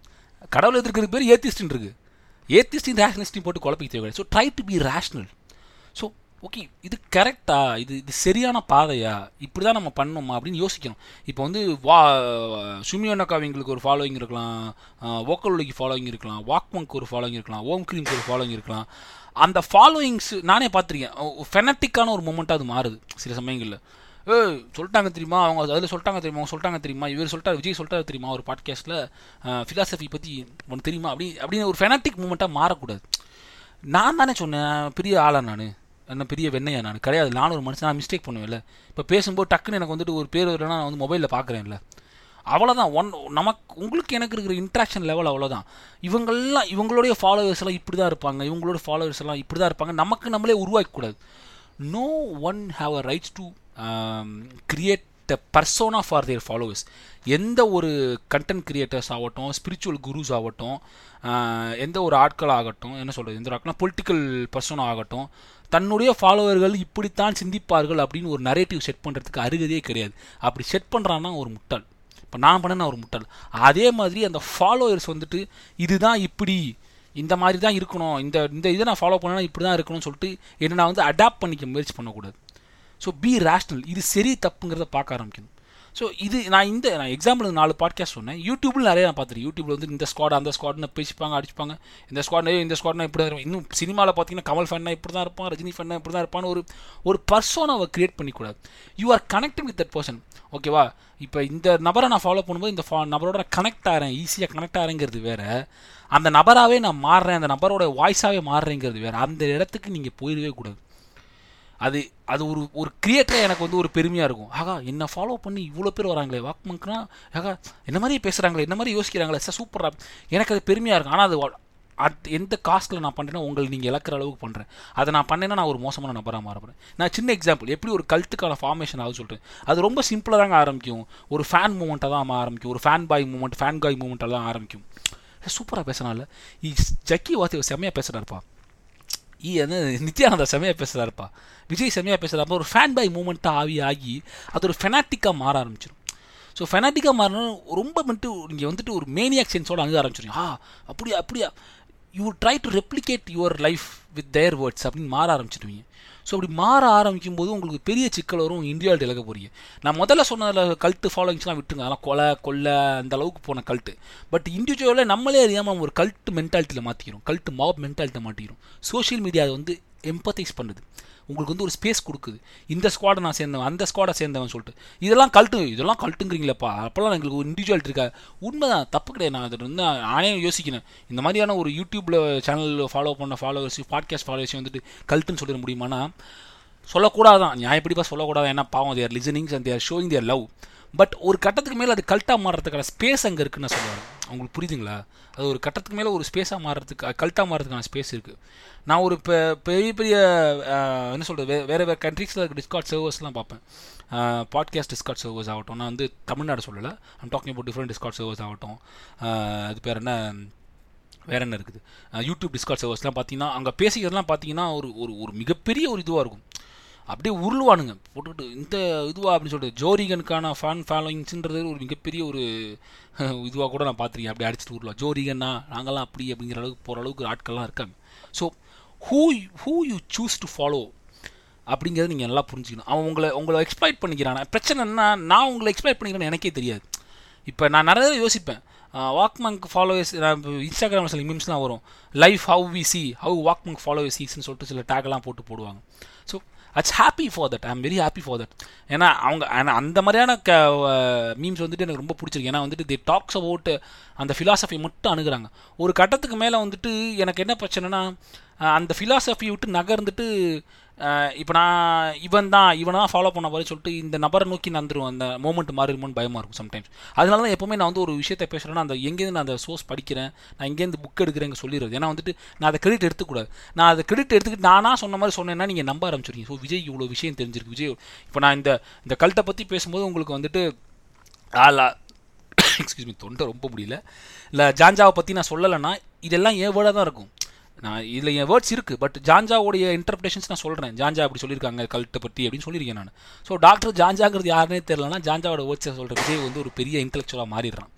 கடவுள் எதிர்க்கிற பேர் ஏத்திஸ்டின் இருக்கு. ஏத்திஸ்டின் ரேஷனலிஸ்டையும் போட்டு குழப்பிக்க தேவை so try to be rational so okay இது கரெக்டா இது இது சரியான பாதையா? இப்படி தான் நம்ம பண்ணோமா அப்படின்னு யோசிக்கணும். இப்போ வந்து வா சுமியோனக்காவிங்களுக்கு ஒரு ஃபாலோயிங் இருக்கலாம் ஓக்கலுக்கு ஃபாலோயிங் இருக்கலாம் வாக்மங்க்கு ஒரு ஃபாலோயிங் இருக்கலாம் ஓம் கிரீம்க்கு ஒரு ஃபாலோயிங் இருக்கலாம். அந்த ஃபாலோயிங்ஸ் நானே பார்த்துருக்கேன். ஃபெனட்டிக்கான ஒரு மூமெண்ட்டாக அது மாறுது. சில சமயங்களில். ஏ சொல்லிட்டாங்க தெரியுமா? அவங்க அதில் சொல்லிட்டாங்க தெரியுமா? அவங்க சொல்லிட்டாங்க தெரியுமா? இவர் சொல்லிட்டார் விஜய் சொல்லிட்டாரு தெரியுமா ஒரு பாட்காஸ்ட்டில் ஃபிலாசபி பற்றி உனக்கு தெரியுமா? அப்படி அப்படின்னு ஒரு ஃபெனாட்டிக் மூமெண்ட்டாக மாறக்கூடாது. நான் தானே சொன்னேன் பெரிய ஆளா நான். என்ன பெரிய வெண்ணையா நான். கிடையாது நானும் ஒரு மனுஷன் நான் மிஸ்டேக் பண்ணுவேன்ல. இப்போ பேசும்போது டக்குன்னு எனக்கு வந்துட்டு ஒரு பேர் வரலாம் நான் வந்து மொபைலில் பார்க்குறேன்ல அவ்வளோதான் ஒன் நமக்கு உங்களுக்கு எனக்கு இருக்கிற இன்ட்ராக்ஷன் லெவல் அவ்வளோதான் இவங்கெல்லாம் இவங்களுடைய ஃபாலோவர்ஸ் எல்லாம் இப்படி தான் இருப்பாங்க. இவங்களோட ஃபாலோவர்ஸ் எல்லாம் இப்படி தான் இருப்பாங்க. நமக்கு நம்மளே உருவாக்கக்கூடாது. No one have a rights to create the persona for their followers எந்த ஒரு கண்டென்ட் கிரியேட்டர்ஸ் ஆகட்டும் ஸ்பிரிச்சுவல் குருஸ் ஆகட்டும் uh, எந்த ஒரு ஆட்கள் ஆகட்டும் என்ன சொல்கிறது எந்த ஆட்கள்னா பொலிட்டிக்கல் பர்சனாக ஆகட்டும் தன்னுடைய ஃபாலோவர்கள் இப்படித்தான் சிந்திப்பார்கள் அப்படின்னு ஒரு நரேட்டிவ் செட் பண்ணுறதுக்கு அருகதே கிடையாது. அப்படி செட் பண்ணுறான்னா ஒரு முட்டாள் இப்போ நான் பண்ண ஒரு முட்டாள் அதே மாதிரி அந்த ஃபாலோவர்ஸ் வந்துட்டு இதுதான் இப்படி இந்த மாதிரி தான் இருக்கணும் இந்த இந்த இதை நான் ஃபாலோ பண்ணேன்னா இப்படி தான் இருக்கணும்னு சொல்லிட்டு என்ன நான் வந்து அடாப்ட் பண்ணிக்க முயற்சி பண்ணக்கூடாது. ஸோ பி ரேஷ்னல் இது சரி தப்புங்கிறத பார்க்க ஆரம்பிக்கணும். ஸோ இது நான் இந்த நான் எக்ஸாம்பிள் நாலு பாட்காஸ்ட் சொன்னேன். யூடியூப்பில் நிறைய நான் பார்த்துருக்கேன். யூடியூப்ல வந்து இந்த ஸ்குவாட் அந்த ஸ்குவாட்னு பேசிப்பாங்க அடிச்சுப்பாங்க. இந்த ஸ்குவாட் இந்த ஸ்குவாட்னா இப்படி தான் இருக்கும். இன்னும் சினிமாவில் பார்த்தீங்கன்னா கமல் ஃபேன்னா இப்படி தான் இருப்பான் ரஜினி ஃபேன்னா இப்படி தான் இருப்பான்னு ஒரு ஒரு பர்சோனாவை create பண்ணிக்கூடாது. You are connecting with that person ஓகேவா இப்போ இந்த நபரை நான் ஃபாலோ பண்ணும்போது இந்த ஃபா நபரோட நான் கனெக்ட் ஆகிறேன் ஈஸியாக கனெக்ட் ஆகிறேங்கிறது வேறு. அந்த நபராகவே நான் மாறுறேன். அந்த நபரோட வாய்ஸாகவே மாறுறேங்கிறது வேறு. அந்த இடத்துக்கு நீங்கள் போயிடவே கூடாது. அது அது ஒரு ஒரு கிரியேட்டராக எனக்கு வந்து ஒரு பெருமையாக இருக்கும். ஆகா என்னை ஃபாலோ பண்ணி இவ்வளோ பேர் வராங்களே வாக்மங்க்னா ஆகா என்ன மாதிரி பேசுகிறாங்களே என்ன மாதிரி யோசிக்கிறாங்களே சார் சூப்பராக எனக்கு அது பெருமையாக இருக்கும். ஆனால் அது அட் எந்த காஸ்ட்டில் நான் பண்ணுறேன்னா உங்களை நீங்கள் இழக்கிற அளவுக்கு பண்ணுறேன் அதை நான் பண்ணேன்னா நான் ஒரு மோசமான நபராக மாறப்படுறேன் நான் சின்ன எக்ஸாம்பிள் எப்படி ஒரு கல்ட்டுக்கான ஃபார்மேஷன் ஆகுது சொல்கிறேன் அது ரொம்ப சிம்பிளாக தாங்க ஆரம்பிக்கும். ஒரு ஃபேன் மூமெண்ட்டாக தான் ஆரம்பிக்கும். ஒரு ஃபேன் பாய் மூமெண்ட் ஃபேன் காய் மூமெண்ட்டாக தான் ஆரம்பிக்கும். சூப்பராக பேசுனால ஜக்கி வாத்தி செம்மையாக பேசுகிறாருப்பா ஈ வந்து நித்யானந்தா செமையாக பேசுகிறாருப்பா விஜய் செமையாக பேசுகிறப்ப ஒரு ஃபேன் பை மூமெண்ட்டாக ஆகி ஆகி அது ஒரு ஃபெனாட்டிக்காக மாற ஆரம்பிச்சிடும் ஸோ ஃபெனாட்டிக்காக மாறணும் ரொம்ப வந்துட்டு நீங்கள் வந்துட்டு ஒரு மேனியாக் சென்ஸோடு அணுக ஆரம்பிச்சிடும் ஆ அப்படியா அப்படியா you try to replicate your life with their words அப்படின்னு மாற ஆரம்பிச்சிடுவீங்க ஸோ அப்படி மாற ஆரம்பிக்கும் போது உங்களுக்கு பெரிய சிக்கல் வரும் இந்தியாவில் இழக்க போறீங்க நான் முதல்ல சொன்னதில் கல்ட்டு ஃபாலோயிங்ஸ்லாம் விட்டுருங்க. அதெல்லாம் கொலை கொள்ளை அந்த அளவுக்கு போன கல்ட்டு பட் இண்டிவிஜுவலாக நம்மளே அறியாமல் ஒரு கல்ட்டு மென்டாலிட்டியில் மாற்றிக்கிறோம் கல்ட்டு மாப் மென்டாலிட்டியில் மாட்டிக்கிறோம். சோஷியல் மீடியா வந்து எம்பத்தைஸ் பண்ணுது. உங்களுக்கு வந்து ஒரு ஸ்பேஸ் கொடுக்குது. இந்த ஸ்குவாடை நான் சேர்ந்தவன் அந்த ஸ்குவாடை சேர்ந்தவன் சொல்லிட்டு. இதெல்லாம் கல்ட்டு இதெல்லாம் கல்ட்டுங்கிறீங்களப்பா அப்போல்லாம் எங்களுக்கு ஒரு இண்டிவிஜுவல் இருக்கா உண்மைதான் தப்பு கிடையாது. நான் அதை வந்து நானே யோசிக்கிறேன். இந்த மாதிரியான ஒரு யூடியூப்பில் சேனல் ஃபாலோ பண்ண ஃபாலோவர்ஸ் பாட்காஸ்ட் ஃபாலோவர்ஸ் வந்துட்டு கல்ட்டுன்னு சொல்லிட முடியுமானா சொல்லக்கூடாதான். நியாயப்படிப்பா சொல்லக்கூடாது ஏன்னா பாவம் they're listenings and they're showing their love but ஒரு கட்டத்துக்கு மேலே அது கல்ட்டாக மாறுறதுக்கான ஸ்பேஸ் அங்கே இருக்குன்னு நான் சொல்லுவேன். புரியுதுங்களா? அது ஒரு கட்டத்துக்கு மேலே ஒரு ஸ்பேஸாக மாறுறதுக்கு கல்ட்டாக மாறுறதுக்கான ஸ்பேஸ் இருக்குது நான் ஒரு இப்போ பெரிய பெரிய என்ன சொல்கிறது வே வேறு வேறு கண்ட்ரீஸில் இருக்க டிஸ்கார்ட் சர்வர்ஸ்லாம் பார்ப்பேன். பாட்காஸ்ட் டிஸ்கார்ட் சர்வர்ஸ் ஆகட்டும். நான் வந்து தமிழ்நாடு சொல்லலை. I'm talking about different Discord servers ஆகட்டும். அது பேர் என்ன? வேறு என்ன இருக்குது? யூடியூப் டிஸ்கார்ட் சர்வர்ஸ்லாம் பார்த்தீங்கன்னா அங்கே பேசிக்கிறதுலாம் பார்த்தீங்கன்னா ஒரு ஒரு ஒரு மிகப்பெரிய ஒரு இதுவாக இருக்கும். அப்படியே உருளுவானுங்க. போட்டுக்கிட்டு இந்த இதுவா அப்படின்னு சொல்லிட்டு ஜோரிகனுக்கான ஃபேன் ஃபாலோயிங்ஸ்ன்றது ஒரு மிகப்பெரிய ஒரு <laughs> இதுவாக கூட நான் பார்த்துருக்கேன். அப்படி அடிச்சுட்டு உருவா ஜோரிகன்னா நாங்கள்லாம் அப்படி அப்படிங்கிற அளவுக்கு போகிற அளவுக்கு ஆட்கள்லாம் இருக்காங்க. So who who you choose to follow அப்படிங்கிறத நீங்கள் நல்லா புரிஞ்சுக்கணும். அவன் உங்களை உங்களை எக்ஸ்ப்ளைட் பண்ணிக்கிறான்? பிரச்சனை என்ன நான் உங்களை எக்ஸ்ப்ளைட் பண்ணிக்கிறேன்னு எனக்கே தெரியாது. இப்போ நான் நிறைய யோசிப்பேன். வாக்மங்க் ஃபாலோவர்ஸ் இன்ஸ்டாகிராமில் சில மீம்ஸ்லாம் வரும். Life how we see how வாக்மங்க் followers சீஸ்ன்னு சொல்லிட்டு சில டேக்லாம் போட்டு போடுவாங்க. That's happy for that I'm very happy for that ஏன்னா அவங்க அந்த மாதிரியான க மீம்ஸ் வந்துட்டு எனக்கு ரொம்ப பிடிச்சிருக்கு. ஏன்னா வந்துட்டு தி டாக்ஸ் அபவுட் அந்த ஃபிலாசபி மட்டும் அணுகிறாங்க. ஒரு கட்டத்துக்கு மேலே வந்துட்டு எனக்கு என்ன பிரச்சனைனா அந்த ஃபிலாசபி விட்டு நகர்ந்துட்டு இப்போ நான் இவன் தான் இவனை தான் ஃபாலோ பண்ண மாதிரி சொல்லிட்டு இந்த நபரை நோக்கி நந்துரும் அந்த மூமெண்ட் மாறிடுமோன்னு பயமாக இருக்கும் சம்டைம்ஸ் அதனால தான் எப்போவுமே நான் வந்து ஒரு விஷயத்தை பேசுகிறேன்னா அந்த எங்கேருந்து நான் அந்த சோர்ஸ் படிக்கிறேன் நான் எங்கேருந்து புக் எடுக்கிறேங்க சொல்லிடுறது. ஏன்னா வந்துட்டு நான் அதை கிரெடிட் எடுத்துக்கூடாது. நான் அதை கிரெடிட் எடுத்துக்கிட்டு நானாக சொன்ன மாதிரி சொன்னேன்னா நீங்கள் நம்ப ஆரம்பிச்சிருக்கீங்க ஸோ விஜய் இவ்வளோ விஷயம் தெரிஞ்சிருக்கு. விஜய் இப்போ நான் இந்த இந்த கல்ட்டை பற்றி பேசும்போது உங்களுக்கு வந்துட்டு ஆலா எக்ஸ்கியூஸ் மீ தொண்டை ரொம்ப முடியல. இல்லை ஜாஞ்சாவை பற்றி நான் சொல்லலைன்னா இதெல்லாம் என் வேர்டாக தான் இருக்கும். நான் இதில் என் வேர்ட்ஸ் இருக்குது பட் ஜான்ஜாவுடைய இன்டர்பிரேஷன்ஸ் நான் சொல்கிறேன் ஜான்ஜா அப்படி சொல்லியிருக்காங்க கல்ட்டை பற்றி அப்படின்னு சொல்லியிருக்கேன் நான். ஸோ டாக்டர் ஜான்ஜாங்கிறது யாருனே தெரிலனா ஜான்ஜாவோட வேர்ட்ஸை சொல்கிற விஜய் வந்து ஒரு பெரிய இன்டெலெக்சுவலாக மாறிடுறான்.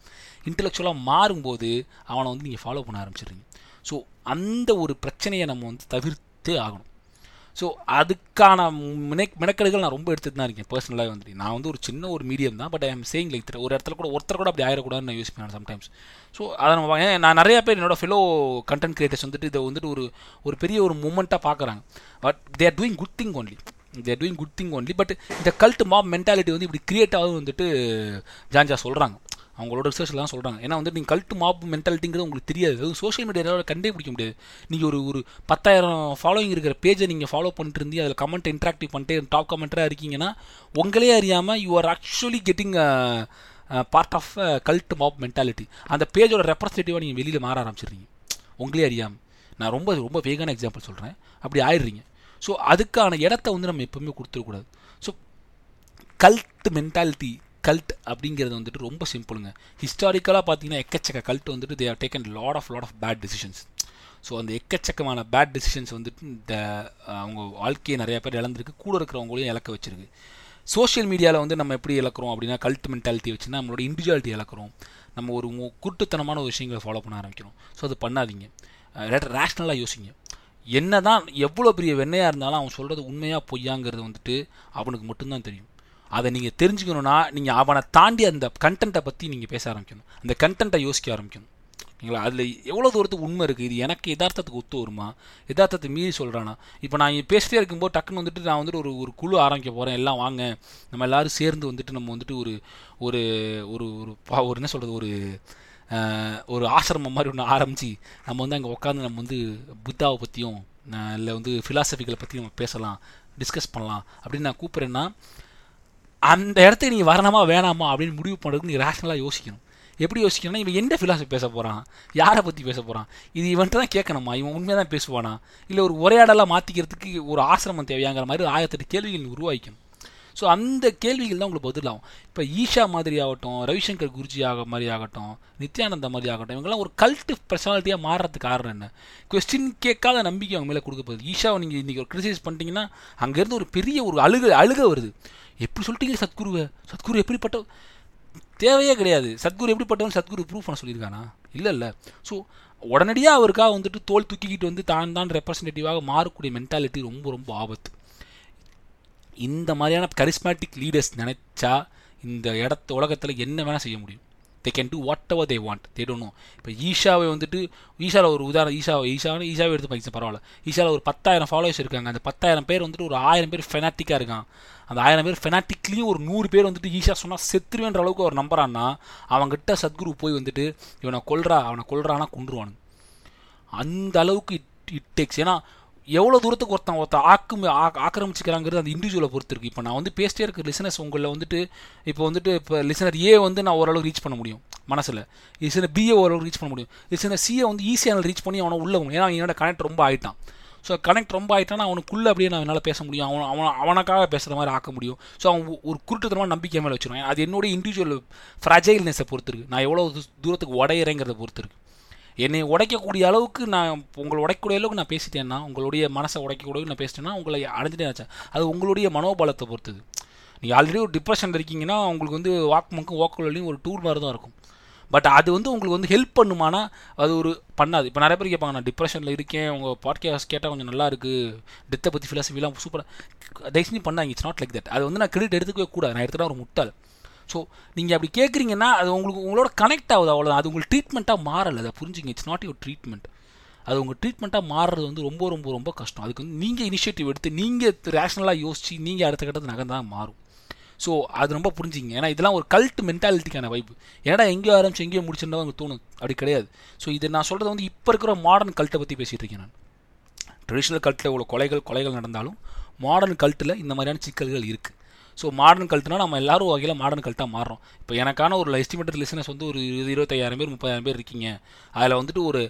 இன்டெலெக்சுவலாக மாறும்போது அவனை வந்து நீங்கள் ஃபாலோ பண்ண ஆரம்பிச்சிடுறீங்க. ஸோ அந்த ஒரு பிரச்சனையை நம்ம வந்து தவிர்த்தே ஆகணும். ஸோ அதுக்கான மினை மெனக்கெடுகள் நான் ரொம்ப எடுத்துட்டு தான் இருக்கேன் பர்சனலாக வந்துட்டு. நான் வந்து ஒரு சின்ன ஒரு மீடியம் தான் but I am saying like ஒரு இடத்துல கூட ஒருத்தர் கூட அப்படி ஆயிடக்கூடாதுன்னு நான் யூஸ் பண்ணேன் சம்டைம்ஸ் ஸோ அதை நம்ம நான் நிறைய பேர் என்னோட ஃபெலோ கண்டென்ட் கிரியேட்டர்ஸ் வந்துட்டு இதை வந்துட்டு ஒரு ஒரு பெரிய ஒரு மூமெண்ட்டாக பார்க்குறாங்க. But they are doing good thing only they're doing good thing only but இந்த கல்ட் மாப் மென்டாலிட்டி வந்து இப்படி கிரியேட் ஆகும் வந்துட்டு ஜான்ஜா சொல்கிறாங்க அவங்களோட ரிசர்ச்லாம் சொல்கிறாங்க ஏன்னா வந்து நீங்கள் கல்ட்டு மாப் மென்டாலிட்டிங்கிறது உங்களுக்கு தெரியாது. அதுவும் சோஷியல் மீடியாவில் கண்டே பிடிக்க முடியாது. நீங்கள் ஒரு ஒரு பத்தாயிரம் ஃபாலோயிங் இருக்கிற பேஜை நீங்கள் ஃபாலோ பண்ணிட்டு இருந்து அதில் கமெண்ட் இன்ட்ராக்டிவ் பண்ணிட்டு டாப் கமெண்ட்டாக இருக்கீங்கன்னா உங்களே அறியாமல் you are actually getting part of cult mob mentality அந்த பேஜோட ரெப்ரஸன்டேட்டிவாக நீங்கள் வெளியில் மாற ஆரம்பிச்சிடுறீங்க. உங்களே அறியாமல் நான் ரொம்ப ரொம்ப வேகான எக்ஸாம்பிள் சொல்கிறேன் அப்படி ஆயிடுறீங்க. ஸோ அதுக்கான இடத்த வந்து நம்ம எப்பவுமே கொடுத்துடக்கூடாது. ஸோ கல்ட் மென்டாலிட்டி கல்ட் அப்படிங்கிறது வந்துட்டு ரொம்ப சிம்பிளுங்க ஹிஸ்டாரிக்கலாக பார்த்தீங்கன்னா எக்கச்சக்க கல்ட் வந்துட்டு they have taken lot of lot of bad decisions so அந்த எக்கச்சக்கமான பேட் டிசிஷன்ஸ் வந்துட்டு இந்த அவங்க வாழ்க்கையை நிறைய பேர் இழந்திருக்கு. கூட இருக்கிறவங்களையும் இழக்க வச்சிருக்கு. சோஷியல் மீடியாவில் வந்து நம்ம எப்படி இழக்கிறோம் அப்படின்னா கல்ட் மென்டாலிட்டி வச்சுன்னா நம்மளோட இண்டிவிஜுவாலிட்டி இழக்கிறோம். நம்ம ஒரு குருட்டுத்தனமான ஒரு விஷயங்களை ஃபாலோ பண்ண ஆரம்பிக்கிறோம். ஸோ அது பண்ணாதீங்க. ரேஷ்னலாக யோசிங்க. என்ன தான் எவ்வளோ பெரிய வெண்ணையாக இருந்தாலும் அவன் சொல்கிறது உண்மையாக பொய்யாங்கிறது வந்துட்டு அவனுக்கு மட்டும்தான் தெரியும். அதை நீங்கள் தெரிஞ்சுக்கணுன்னா நீங்கள் அவனை தாண்டி அந்த கண்டென்ட்டை பற்றி நீங்கள் பேச ஆரம்பிக்கணும். அந்த கண்டென்ட்டை யோசிக்க ஆரம்பிக்கணும். ஓகேங்களா அதில் எவ்வளோ தூரத்துக்கு உண்மை இருக்குது இது எனக்கு யதார்த்தத்துக்கு ஒத்து வருமா? யதார்த்தத்தை மீறி சொல்கிறானா இப்போ நான் பேசிட்டே இருக்கும்போது டக்குன்னு வந்துட்டு நான் வந்துட்டு ஒரு ஒரு குழு ஆரம்பிக்க போகிறேன் எல்லாம் வாங்க. நம்ம எல்லோரும் சேர்ந்து வந்துட்டு நம்ம வந்துட்டு ஒரு ஒரு ஒரு ஒரு ஒரு என்ன சொல்கிறது ஒரு ஒரு ஆசிரமம் மாதிரி ஒன்று ஆரம்பித்து நம்ம வந்து அங்கே உட்காந்து நம்ம வந்து புத்தாவை பற்றியும் இல்லை வந்து ஃபிலாசபிகளை பற்றி நம்ம பேசலாம் டிஸ்கஸ் பண்ணலாம். அப்படின்னு நான் கூப்பிட்றேன்னா அந்த இடத்துக்கு நீங்கள் வரணுமா வேணாமா அப்படின்னு முடிவு பண்ணுறதுக்கு நீங்கள் ரேஷனலாக யோசிக்கணும். எப்படி யோசிக்கணும்னா இவன் எந்த ஃபிலாசபி பேச போகிறான் யாரை பற்றி பேச போகிறான் இது இவன்ட்டு தான் கேட்கணுமா? இவன் உண்மையாக தான் பேசுவானா? இல்லை ஒரு உரையாடலாக மாற்றிக்கிறதுக்கு ஒரு ஆசிரமம் தேவையாங்கிற மாதிரி ஆயிரத்தெட்டு கேள்விகள் உருவாக்கணும் ஸோ அந்த கேள்விகள் தான் உங்களுக்கு பதிலாகும். இப்போ ஈஷா மாதிரி ஆகட்டும் ரவிசங்கர் குருஜி ஆக மாதிரி ஆகட்டும் நித்யானந்தா மாதிரி ஆகட்டும் இவங்கெல்லாம் ஒரு கல்ட்டு பர்சனாலிட்டியாக மாறுறதுக்கு காரணம் என்ன? கொஸ்டின் கேட்காத நம்பிக்கை அவங்க மேலே கொடுக்க போகுது. ஈஷாவை நீங்கள் இன்றைக்கி ஒரு கிரிட்டிசைஸ் பண்ணிட்டீங்கன்னா அங்கேருந்து ஒரு பெரிய ஒரு அழுக அழுக வருது. எப்படி சொல்லிட்டீங்க சத்குருவை? சத்குரு எப்படிப்பட்ட தேவையே கிடையாது. சத்குரு எப்படிப்பட்டவன்? சத்குரு ப்ரூஃப் பண்ண சொல்லியிருக்கானா? இல்லை இல்லை. ஸோ உடனடியாக அவருக்காக வந்துட்டு தோல் தூக்கிக்கிட்டு வந்து தான் தான் ரெப்ரசன்டேட்டிவாக மாறக்கூடிய மென்டாலிட்டி ரொம்ப ரொம்ப ஆபத்து. இந்த மாதிரியான கரிஸ்மேட்டிக் லீடர்ஸ் நினச்சா இந்த இடத்த உலகத்தில் என்ன வேணால் செய்ய முடியும். They can do whatever they want they don't know இப்போ ஈஷாவை வந்துட்டு ஈஷாவில் ஒரு உதாரணம் ஈஷாவை ஈஷாவை ஈஷாவை எடுத்து படிச்சு பரவாயில்ல. ஈஷாவில் ஒரு பத்தாயிரம் ஃபாலோவர்ஸ் இருக்காங்க. அந்த பத்தாயிரம் பேர் வந்துட்டு ஒரு ஆயிரம் பேர் ஃபெனாட்டிக்காக இருக்கான். அந்த ஆயிரம் பேர் ஃபெனாட்டிக்லேயும் ஒரு நூறு பேர் வந்துட்டு ஈஷா சொன்னால் செத்துருவேன்ற அளவுக்கு அவர் நம்பரானா அவங்ககிட்ட சத்குரு போய் வந்துட்டு இவனை கொல்றா அவனை கொல்றானா கொண்டுருவானு அந்த அளவுக்கு இட் இட் டேக்ஸ் ஏன்னா எவ்வளோ தூரத்துக்கு ஒருத்தன் ஒருத்தன் ஆக்கு ஆக்கிரமிச்சிக்கிறாங்கிறது அந்த இண்டிவிஜுவலை பொறுத்து இருக்குது இப்போ நான் வந்து பேசிட்டே இருக்க லிசனர்ஸ் உங்களில் வந்துட்டு இப்போ வந்துட்டு இப்போ லிசனர் ஏ வந்து நான் ஓரளவுக்கு ரீச் பண்ண முடியும். மனசில். லிசனர் பிஏ ஓரளவுக்கு ரீச் பண்ண முடியும். லிசனர் சிஏ வந்து ஈஸியாக ரீச் பண்ணி அவனை உள்ள ஏன்னா என்னோட கனெக்ட் ரொம்ப ஆகிட்டான் ஸோ கனெக்ட் ரொம்ப ஆகிட்டானா அவனுக்குள்ளே அப்படியே நான் என்னால் பேச முடியும். அவன் அவன் அவனுக்காக பேசுகிற மாதிரி ஆக்க முடியும். ஸோ அவன் ஒரு குருட்டுத்தனமாக நம்பிக்கை மேலே வச்சுருவேன். அது என்னுடைய இண்டிவிஜுவல் ஃப்ரஜைல்னஸை பொறுத்து இருக்குது நான் எவ்வளோ தூரத்துக்கு உடையிறேங்கிறத பொறுத்து இருக்குது என்னை உடைக்கக்கூடிய அளவுக்கு நான் உங்களை உடைக்கக்கூடிய அளவுக்கு நான் பேசிட்டேன்னா உங்களுடைய மனசை உடைக்கக்கூடிய நான் பேசிட்டேன்னா உங்களை அடைஞ்சிட்டேன் அது உங்களுடைய மனோபலத்தை பொறுத்தது. நீங்கள் ஆல்ரெடி ஒரு டிப்ரெஷன் இருக்கீங்கன்னா உங்களுக்கு வந்து வாக்குமுக்கும் மங்கும் ஓக்கலையும் ஒரு டூர் மாதிரி தான் இருக்கும். பட் அது வந்து உங்களுக்கு வந்து ஹெல்ப் பண்ணுமானா அது ஒரு பண்ணாது. இப்போ நிறைய பேர் கேட்பாங்க நான் டிப்ரெஷனில் இருக்கேன் உங்கள் பாட்காஸ்ட் கேட்டால் கொஞ்சம் நல்லா இருக்குது டெத்தை பற்றி ஃபிலாசபிலாம் சூப்பராக தயவுசெஞ்சு பண்ணாங்க இட்ஸ் நாட் லைக் தட் அது வந்து நான் கிரெடிட் எடுத்துக்கவே கூடாது. நான் எடுத்துகிட்டா ஒரு முட்டாள். ஸோ நீங்கள் அப்படி கேட்குறீங்கன்னா அது உங்களுக்கு உங்களோட கனெக்ட் ஆகுது அவ்வளோதான் அது உங்களுக்கு ட்ரீட்மெண்ட்டாக மாறலை. அதை புரிஞ்சுங்க. இட்ஸ் நாட் யுவர் ட்ரீட்மெண்ட் அது உங்கள் ட்ரீட்மெண்ட்டாக மாறுறது வந்து ரொம்ப ரொம்ப ரொம்ப கஷ்டம். அதுக்கு வந்து நீங்கள் இனிஷியேட்டிவ் எடுத்து நீங்கள் ரேஷனலாக யோசிச்சு நீங்கள் அடுத்த கட்டத்து நகர்ந்தான் மாறும். ஸோ அது ரொம்ப புரிஞ்சுங்க. ஏன்னா இதெல்லாம் ஒரு கல்ட் மென்டாலிட்டிக்கான வைப்பு ஏன்னா எங்கேயோ ஆரம்பிச்சு எங்கேயோ முடிச்சிருந்தா அவங்க தோணும். அப்படி கிடையாது. ஸோ இது நான் சொல்கிறது வந்து இப்போ இருக்கிற மாடர்ன் கல்ட்டை பற்றி பேசிகிட்டு இருக்கேன் நான். ட்ரெடிஷ்னல் கல்ட்டில் இவ்வளோ கொலைகள் கொலைகள் நடந்தாலும் மாடர்ன் கல்ட்டில் இந்த மாதிரியான சிக்கல்கள் இருக்குது ஸோ மாடர்ன் கல்ட்டுனா நம்ம எல்லாரும் வகையில் மாடர்ன் கல்ட்டாக மாறுறோம். இப்போ எனக்கான ஒரு எஸ்டிமேட்டட் லிசனஸ் வந்து ஒரு இருபது இருபத்தையாயிரம் பேர் முப்பதாயிரம் பேர் இருக்கீங்க. அதில் வந்துட்டு ஒரு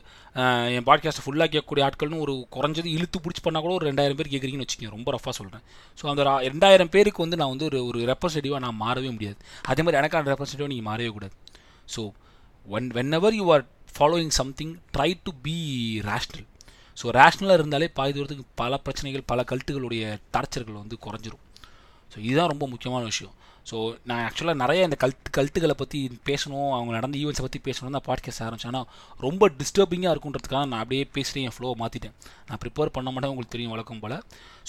என் பாட்காஸ்ட்டை ஃபுல்லாக கேட்கக்கூடிய ஆட்கள்னு ஒரு குறைஞ்சது இழுத்து பிடிச்சி பண்ணால் கூட ஒரு ரெண்டாயிரம் பேர் கேட்குறீங்கன்னு வச்சுக்கோங்க. ரொம்ப ரஃபாக சொல்கிறேன் ஸோ அந்த ரெண்டாயிரம் பேருக்கு வந்து நான் வந்து ஒரு ஒரு ரெப்ரஸன்டேட்டிவாக நான் மாறவே முடியாது. அதே மாதிரி எனக்கான ரெப்ரஸன்டேட்டிவாக நீங்கள் மாறவே கூடாது. So one whenever you are following something try to be rational so ரேஷ்னலாக இருந்தாலே பாதி தூரத்துக்கு பல பிரச்சனைகள் பல கல்ட்டுகளுடைய டார்ச்சர்கள் வந்து குறைஞ்சிரும். ஸோ இதுதான் ரொம்ப முக்கியமான விஷயம். ஸோ நான் ஆக்சுவலாக நிறைய இந்த கல்த்து கல்ட்டுகளை பற்றி பேசணும் அவங்க நடந்த ஈவெண்ட்ஸை பற்றி பேசணும் தான் பாட்காஸ்ட் ஆரம்பிச்சேன். ஆனால் ரொம்ப டிஸ்டர்பிங்காக இருக்குன்றதுக்காக நான் அப்படியே பேசுகிறேன் என் ஃப்ளோவை மாற்றிட்டேன் நான் ப்ரிப்பேர் பண்ண மாட்டேன் உங்களுக்கு தெரியும் வழக்கம் போல்.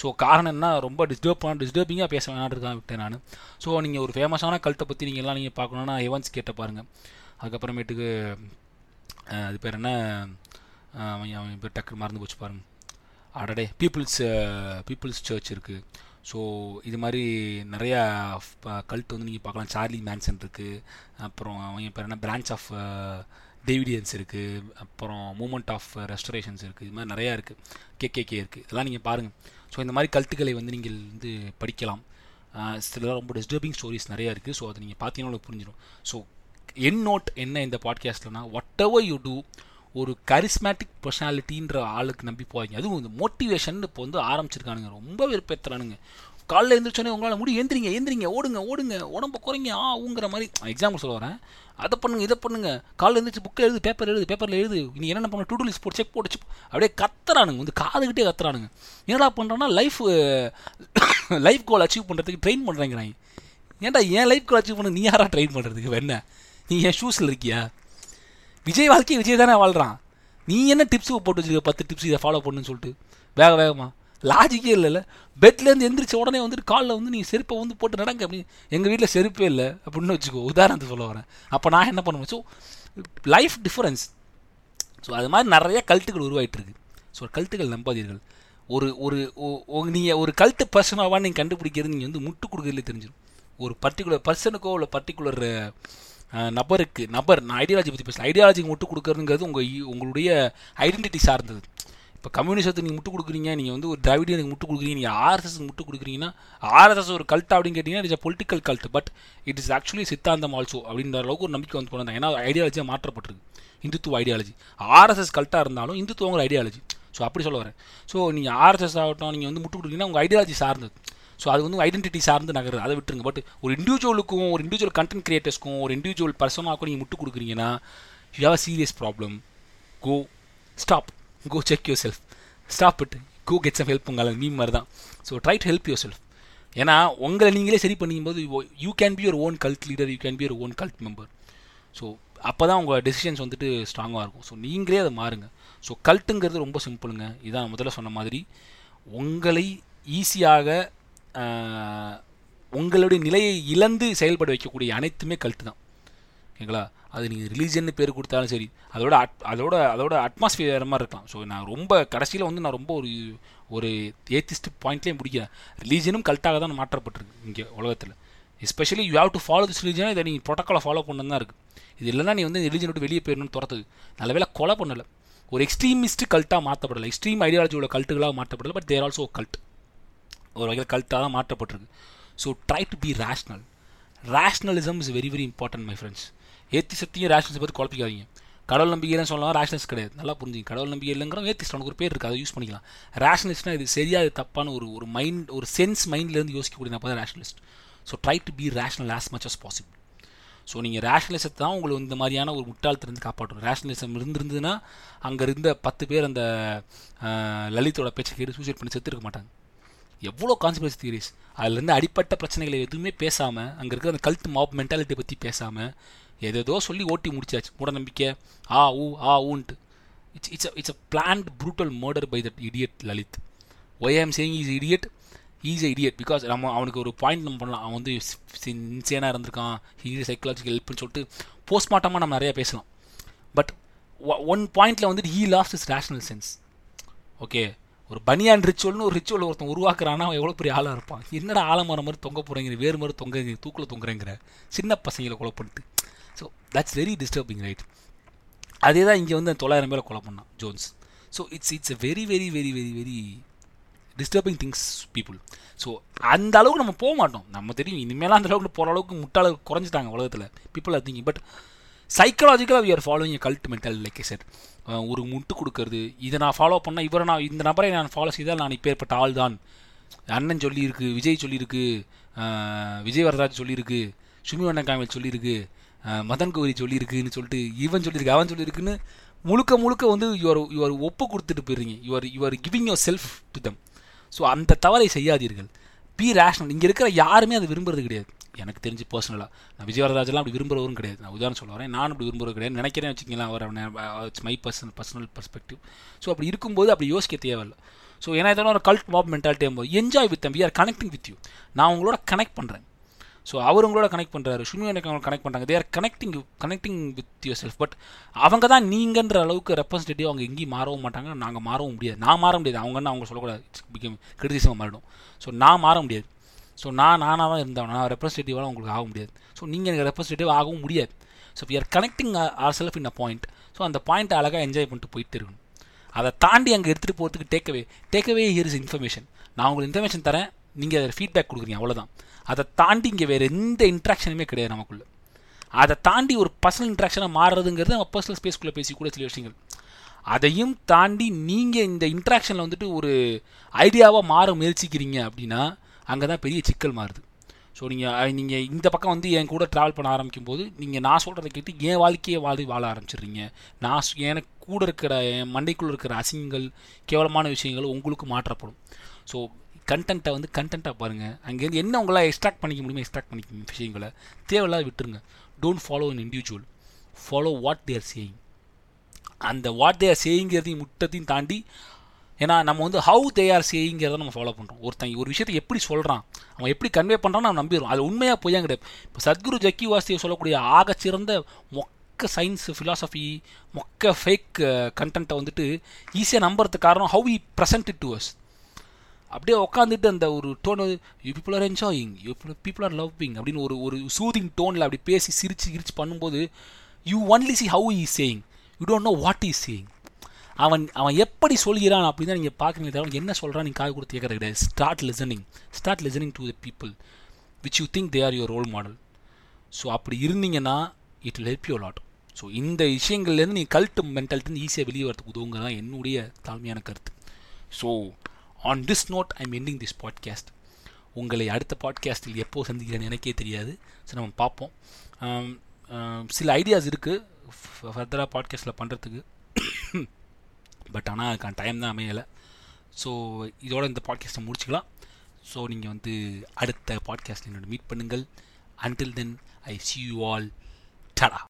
ஸோ காரணம் என்ன ரொம்ப டிஸ்டர்ப் பண்ண டிஸ்டர்பிங்காக பேச வேணான்றதுக்காக விட்டேன் நான். ஸோ நீங்கள் ஒரு ஃபேமஸான கல்ட்டை பற்றி நீங்கள் எல்லாம் நீங்கள் பார்க்கணுன்னா எவன்ஸ் கேட்ட பாருங்கள் அதுக்கப்புறமேட்டுக்கு அது பேர் என்ன? அவன் அவன் பேர் டக்கு மறந்து போச்சு பாருங்க. அடடே பீப்புள்ஸ் பீப்புள்ஸ் சர்ச் இருக்குது ஸோ இது மாதிரி நிறையா கல்ட் வந்து நீங்கள் பார்க்கலாம். சார்லி மேன்சன் இருக்குது அப்புறம் அவங்க பேர் என்ன? பிரான்ச் ஆஃப் டேவிடியன்ஸ் இருக்குது அப்புறம் மூமெண்ட் ஆஃப் ரெஸ்டரேஷன்ஸ் இருக்குது இது மாதிரி நிறையா இருக்குது கேகேகே இருக்குது இதெல்லாம் நீங்கள் பாருங்கள் ஸோ இந்த மாதிரி கல்ட்டுகளை வந்து நீங்கள் வந்து படிக்கலாம். சில ரொம்ப டிஸ்டர்பிங் ஸ்டோரிஸ் நிறையா இருக்குது ஸோ அதை நீங்கள் பார்த்தீங்கன்னா உங்களுக்கு புரிஞ்சிடும். ஸோ என் நோட் என்ன இந்த பாட்காஸ்ட்லனா வாட் எவர் யூ டூ ஒரு கரிஸ்மேட்டிக் பர்சனாலிட்டின்ற ஆளுக்கு நம்பி போவாங்க. அதுவும் இந்த மோட்டிவேஷன் இப்போ வந்து ஆரம்பிச்சிருக்கானுங்க. ரொம்ப வெறுப்பேற்றுறானுங்க காலைல எழுந்திரிச்சோன்னே உங்களால் முடியும் எந்திரிங்க எந்திரிங்க ஓடுங்க ஓடுங்க உடம்பு குறைங்க ஆ ஊங்கிற மாதிரி. எக்ஸாம்பிள் சொல்ல வரேன். அதை பண்ணுங்க இதை பண்ணுங்க. காலைல எழுந்திரிச்சு புக்கை எழுது பேப்பர் எழுது பேப்பரில் எழுது. நீ என்னென்ன பண்ண டூ லிஸ்ட் போட்டு செக் போட்டு chip- அப்படியே கத்துறானுங்க. வந்து காதுகிட்டே கத்துறானுங்க. என்னடா பண்ணுறோன்னா லைஃப் லைஃப் <coughs> கோல் அச்சீவ் பண்ணுறதுக்கு ட்ரெயின் பண்ணுறேங்கிறாங்க ஏன்டா என் லைஃப் கோல் அச்சீவ் பண்ண நீ யாரா ட்ரெயின் பண்ணுறதுக்கு என்ன நீ என் ஷூஸில் இருக்கியா? விஜய் வாழ்க்கையை விஜய் தானே வாழ்கிறான் நீ என்ன டிப்ஸ் போட்டு வச்சுருக்க? பத்து டிப்ஸ் இதை ஃபாலோ பண்ணுன்னு சொல்லிட்டு. வேக வேகமா. லாஜிக்கே இல்லைல்ல. பெட்லேருந்து எந்திரிச்ச உடனே வந்துட்டு காலில் வந்து நீ செருப்பை வந்து போட்டு நடங்க அப்படின்னு. எங்கள் வீட்டில் செருப்பே இல்லை அப்படின்னு வச்சுக்கோ. உதாரணத்துக்கு சொல்ல வரேன். அப்போ நான் என்ன பண்ணுவேன்? ஸோ லைஃப் டிஃப்ரென்ஸ் ஸோ அது மாதிரி நிறைய கல்ட்டுகள் உருவாயிட்டு இருக்கு. ஸோ கல்ட்டுகள் நம்பாதீர்கள். ஒரு ஒரு நீங்கள் ஒரு கல்ட்டு பர்சனாவா நீங்கள் கண்டுபிடிக்கிறது நீங்கள் வந்து முட்டு கொடுக்கறதுல தெரிஞ்சிடும் ஒரு பர்டிகுலர் பர்சனுக்கோ இல்லை பர்டிகுலர் நபருக்கு நபர் நான் ஐடியாலஜி பற்றி பேசல. ஐடியாலஜிக்கு முட்டு கொடுக்குறதுங்கிறது உங்கள் உங்களுடைய ஐடென்டிட்டி சார்ந்தது. இப்போ கம்யூனிசத்துக்கு நீங்கள் முட்டு கொடுக்குறீங்க நீங்கள் வந்து ஒரு திராவிடியனுக்கு முட்டு கொடுக்குறீங்க நீங்கள் ஆர்எஸ்எஸ் முட்டு கொடுக்குறீங்கன்னா ஆர்எஸ்எஸ் ஒரு கல்ட் அப்படின்னு கேட்டிங்கன்னா it's political cult but it is actually சித்தாந்தம் ஆல்சோ அப்படின்ற அளவுக்கு ஒரு நம்பிக்கை வந்து போனாங்க ஏன்னா ஐடியாலஜியாக மாற்றப்பட்டிருக்கு. இந்துத்துவ ஐடியாலஜி ஆர்எஸ்எஸ் கல்ட்டாக இருந்தாலும் இந்துத்துவங்கிற ஐடியாலஜி ஸோ அப்படி சொல்ல வரேன். ஸோ நீங்கள் ஆர்எஸ்எஸ் ஆகட்டும் நீங்கள் வந்து முட்டு கொடுக்குறீங்கன்னா உங்கள் ஐடியாலஜி சார்ந்தது. ஸோ அது வந்து ஐடென்டிட்டி சார்ந்து நகருது. அதை விட்டுருங்க. பட் ஒரு இண்டிவிஜுவலுக்கும் ஒரு இண்டிவிஜுவல் கண்டென்ட் கிரியேட்டர்ஸ்க்கும் ஒரு இண்டிவிஜுவல் பர்சனாக்கும் நீங்கள் முட்டு கொடுக்குறீங்கன்னா you have a serious problem go stop go check your self stop it go get some help உங்களால் நீ மாதிரி தான் so try to help your self ஏன்னா உங்களை நீங்களே சரி பண்ணிக்கும்போது you can be your own cult leader you can be your own cult member so அப்போ தான் உங்கள் டெசிஷன்ஸ் வந்துட்டு ஸ்ட்ராங்காக இருக்கும். ஸோ நீங்களே அதை மாறுங்க. ஸோ கல்ட்டுங்கிறது ரொம்ப சிம்பிளுங்க இதான் முதல்ல சொன்ன மாதிரி. உங்களை ஈஸியாக உங்களுடைய நிலையை இழந்து செயல்பட வைக்கக்கூடிய அனைத்துமே கல்ட்டு தான். ஓகேங்களா? அது நீங்கள் ரிலீஜன் பேர் கொடுத்தாலும் சரி அதோட அட் அதோட அதோட அட்மாஸ்பியர் வேறு மாதிரி இருக்கலாம் ஸோ நான் ரொம்ப கடைசியில் வந்து நான் ரொம்ப ஒரு ஒரு ஏத்திஸ்ட் பாயிண்ட்லேயும் பிடிக்கிறேன் ரிலீஜனும் கல்ட்டாக தான் மாற்றப்பட்டிருக்கு இங்கே உலகத்தில். Especially you have to follow this religion இதை நீங்கள் ப்ரோட்டோக்காலை ஃபாலோ பண்ணணும் தான் இருக்குது இது இல்லைன்னா நீ வந்து ரிலீஜன் விட்டு வெளியே போயிடணும்னு துரத்துது. நல்ல வேலை கொலை பண்ணலை. ஒரு எக்ஸ்ட்ரீமிஸ்ட் கல்ட்டாக மாற்றப்படலை எக்ஸ்ட்ரீம் ஐடியாலஜி உள்ள கல்ட்டுகளாக மாற்றப்படலை பட் தேர் ஆல்சோ கல்ட் ஒரு வகையில் கல்ட்டாக தான் மாற்றப்பட்டிருக்கு so try to be rational rationalism is very very important my friends ஏத்திசத்தையும் rationals பற்றி குழப்பிக்காதீங்க. கடவுள் நம்பிக்கைன்னு சொல்லலாம் ரேஷ்னல்ஸ் கிடையாது. நல்லா புரிஞ்சுங்க. கடவுள் நம்பிக்கை இல்லைங்கிறோம் ஏத்திஸ்ட் அவனுக்கு ஒரு பேர் இருக்குது அதை யூஸ் பண்ணிக்கலாம். ரேஷ்னலிஸ்ட்னா இது சரியா இது தப்பான ஒரு ஒரு மைண்ட் ஒரு சென்ஸ் மைண்ட்லேருந்து யோசிக்கக்கூடிய நான் தான் rationalist so try to be rational as much as possible so நீங்கள் ரேஷ்னலிசத்தை தான் உங்களை இந்த மாதிரியான ஒரு முட்டாள்திருந்து காப்பாற்றணும். ரேஷ்னலிசம் இருந்திருந்ததுன்னா அங்கே இருந்த பத்து பேர் அந்த லலித்தோட பேச்சை கேட்டு சூசைட் பண்ணி செத்துருக்க மாட்டாங்க. எவ்வளோ கான்ஸ்பிரசி தியரிஸ் அதுலேருந்து அடிப்பட்ட பிரச்சனைகளை எதுவுமே பேசாமல் அங்கே இருக்கிற அந்த கல்ட் மாப் மென்டாலிட்டி பற்றி பேசாமல் எதேதோ சொல்லி ஓட்டி முடிச்சாச்சு. மூட நம்பிக்கை ஆ ஊ ஆ ஊன்ட்டு. It's it's it's a planned brutal murder by that idiot Lalit why I'm saying is idiot is idiot because நம்ம அவனுக்கு ஒரு பாயிண்ட் நம்ம பண்ணலாம். அவன் வந்து இன்சேனாக இருந்திருக்கான். ஹீ சைக்கலாஜிக்கல் ஹெல்ப்னு சொல்லிட்டு போஸ்ட்மார்ட்டமாக நம்ம நிறையா பேசலாம். பட் ஒன் பாயிண்டில் வந்துட்டு he lost his rational sense okay ஒரு பனியான் ரிச்சுவல்னு ஒரு ரிச்சுவல் ஒருத்தன் உருவாக்குறான்னா அவன் எவ்வளோ பெரிய ஆளாக இருப்பான். என்னடா ஆலமரம் மாதிரி தொங்க போகிறேங்கிற வேறு மாதிரி தொங்க தூக்கில் தொங்குறேங்கிற சின்ன பசங்களை கொலை பண்ணிட்டு so that's very disturbing right அதே தான் இங்கே வந்து தொள்ளாயிரம் பேரை கொலை பண்ணான் Jones so it's it's a very very very very very disturbing things people so அந்த அளவுக்கு நம்ம போக மாட்டோம் நம்ம தெரியும் இனிமேலாம் அந்த அளவுக்கு போகிற அளவுக்கு முட்டாள குறைஞ்சிட்டாங்க உலகத்தில். People are thinking but சைக்கலாஜிக்கலாக we are following cult mental like sir ஒரு முட்டு கொடுக்கறது. இதை நான் ஃபாலோ பண்ணால் இவரை நான் இந்த நபரை நான் ஃபாலோ செய்தால் நான் இப்பேற்பட்ட ஆள் தான். அண்ணன் சொல்லியிருக்கு விஜய் சொல்லியிருக்கு விஜய் வரராஜ் சொல்லியிருக்கு சுமி வண்ணக்காமல் சொல்லியிருக்கு மதன் கோரி சொல்லியிருக்குன்னு சொல்லிட்டு இவன் சொல்லியிருக்கு அவன் சொல்லியிருக்குன்னு முழுக்க முழுக்க வந்து யுவர் யுவர் ஒப்பு கொடுத்துட்டு போயிடுறீங்க your you're giving your self to them so அந்த தவறை செய்யாதீர்கள். பி ரேஷனல் இங்கே இருக்கிற யாருமே அதை விரும்புறது கிடையாது. எனக்கு தெரிஞ்சு பர்சனலாக நான் விஜயவரராஜெல்லாம் அப்படி விரும்புறவரும் கிடையாது. நான் உதாரணம் சொல்ல வரேன். நான் அப்படி விரும்புகிறது கிடையாது. நினைக்கிறேன் வச்சுக்கலாம் அவர் it's my personal personal perspective so அப்படி இருக்கும்போது அப்படி யோசிக்க தேவையில்லை. ஸோ ஏன்னா இதெல்லாம் ஒரு கல்ட் மாப் மென்டாலிட்டி போது enjoy with we are connecting with you நான் உங்களோட கனெக்ட் பண்ணுறேன் ஸோ அவர் உங்களோட கனெக்ட் பண்ணுறாரு சுமி எனக்கு அவங்க கனெக்ட் பண்ணுறாங்க they're connecting connecting with your self but அவங்க தான் நீங்கன்ற அளவுக்கு ரெப்ரஸன்டேட்டிவ் அவங்க எங்கேயும் மாறவும் மாட்டாங்க. நாங்கள் மாறவும் முடியாது. நான் மாற முடியாது. அவங்கன்னு அவங்க சொல்லக்கூடாது. பிகம் கிரிட்டிசிசமாக மாறிடும். ஸோ நான் மாற முடியாது. ஸோ நான் நானாக தான் இருந்தேன் நான் ரெப்ரஸன்டேட்டிவாக உங்களுக்கு ஆக முடியாது. ஸோ நீங்கள் எனக்கு ரெப்ரஸன்டேட்டிவ் ஆகவும் முடியாது. So we are connecting our self in a point so அந்த பாயிண்ட்டை அழகாக என்ஜாய் பண்ணிட்டு போயிட்டு இருக்கணும். அதை தாண்டி அங்கே எடுத்துகிட்டு போகிறதுக்கு takeaway takeaway here is information நான் உங்களுக்கு இன்ஃபர்மேஷன் தரேன். நீங்கள் அதை ஃபீட்பேக் கொடுக்குறீங்க. அவ்வளோதான் அதை தாண்டி இங்கே வேறு எந்த இன்ட்ராக்ஷனுமே கிடையாது நமக்குள்ள. அதை தாண்டி ஒரு பர்சனல் இன்ட்ராக்ஷனாக மாறுறதுங்கிறது நம்ம பர்சனல் ஸ்பேஸ்க்குள்ளே பேசி கூட சில விஷயங்கள். அதையும் தாண்டி நீங்கள் இந்த இன்ட்ராக்ஷனில் வந்துட்டு ஒரு ஐடியாவாக மாற முயற்சிக்கிறீங்க அப்படின்னா அங்கே தான் பெரிய சிக்கல் மாறுது. ஸோ நீங்கள் நீங்கள் இந்த பக்கம் வந்து என் கூட ட்ராவல் பண்ண ஆரம்பிக்கும் போது நீங்கள் நான் சொல்கிறத கேட்டு என் வாழ்க்கையை வாழ வாழ ஆரம்பிச்சிடுறீங்க. நான் எனக்கு கூட இருக்கிற என் மண்டைக்குள்ளே இருக்கிற அசிங்கங்கள் கேவலமான விஷயங்கள் உங்களுக்கு மாற்றப்படும். ஸோ கண்டென்ட்டை வந்து கண்டென்ட்டாக பாருங்கள் அங்கேருந்து என்ன உங்களால் எக்ஸ்ட்ராக்ட் பண்ணிக்க முடியுமோ எக்ஸ்ட்ராக்ட் பண்ணிக்க விஷயங்களை. தேவையில்லாத விட்டுருங்க. Don't follow an individual follow what they're saying அந்த வாட் தேர் சேயிங்கிறதையும் முட்டத்தையும் தாண்டி ஏன்னா நம்ம வந்து ஹவு தே ஆர் சேயிங்கிறத நம்ம ஃபாலோ பண்ணுறோம் ஒருத்தன் ஒரு விஷயத்தை எப்படி சொல்கிறான் அவன் எப்படி கன்வே பண்ணுறான்னு நம்ம நம்பிடுறோம். அது உண்மையாக பொய்யா கிடையாது. இப்போ சத்குரு ஜக்கி வாஸ்தியை சொல்லக்கூடிய ஆகச்சிறந்த மொக்க சயின்ஸ் ஃபிலாசபி மொக்க ஃபேக் கண்டென்ட்டை uh, வந்துட்டு ஈஸியாக நம்புறதுக்கு காரணம் how he present it to us அப்படியே உட்காந்துட்டு அந்த ஒரு tone you people are enjoying you people are loving அப்படின்னு ஒரு ஒரு சூதிங் டோனில் அப்படி பேசி சிரிச்சு கிரிச்சு பண்ணும்போது you only see how is saying you don't know what is saying அவன் அவன் எப்படி சொல்கிறான் அப்படின்னு தான் நீங்கள் பார்க்குறீங்க தவிர என்ன சொல்கிறான் நீங்கள் காது கொடுத்து கேட்கறது கிடையாது. Start listening start listening to the people which you think they are your role model so அப்படி இருந்தீங்கன்னா it will help you lot so இந்த விஷயங்கள்லேருந்து நீ கல்ட்டு மென்டாலிட்டி ஈஸியாக வெளியே வரதுக்கு உதவுங்க தான் என்னுடைய தாழ்மையான கருத்து. So on this note I'm ending this podcast உங்களை அடுத்த பாட்காஸ்ட்டில் எப்போ சந்திக்கிறேன்னு எனக்கே தெரியாது. ஸோ நம்ம பார்ப்போம். சில ஐடியாஸ் இருக்குது ஃபர்தராக பாட்காஸ்ட்டில் பண்ணுறதுக்கு பட் ஆனால் அதுக்கான டைம் தான் அமையலை. ஸோ இதோட இந்த பாட்காஸ்ட்டை முடிச்சுக்கலாம். ஸோ நீங்கள் வந்து அடுத்த பாட்காஸ்ட் என்னோட மீட் பண்ணுங்கள். Until then I see you all tata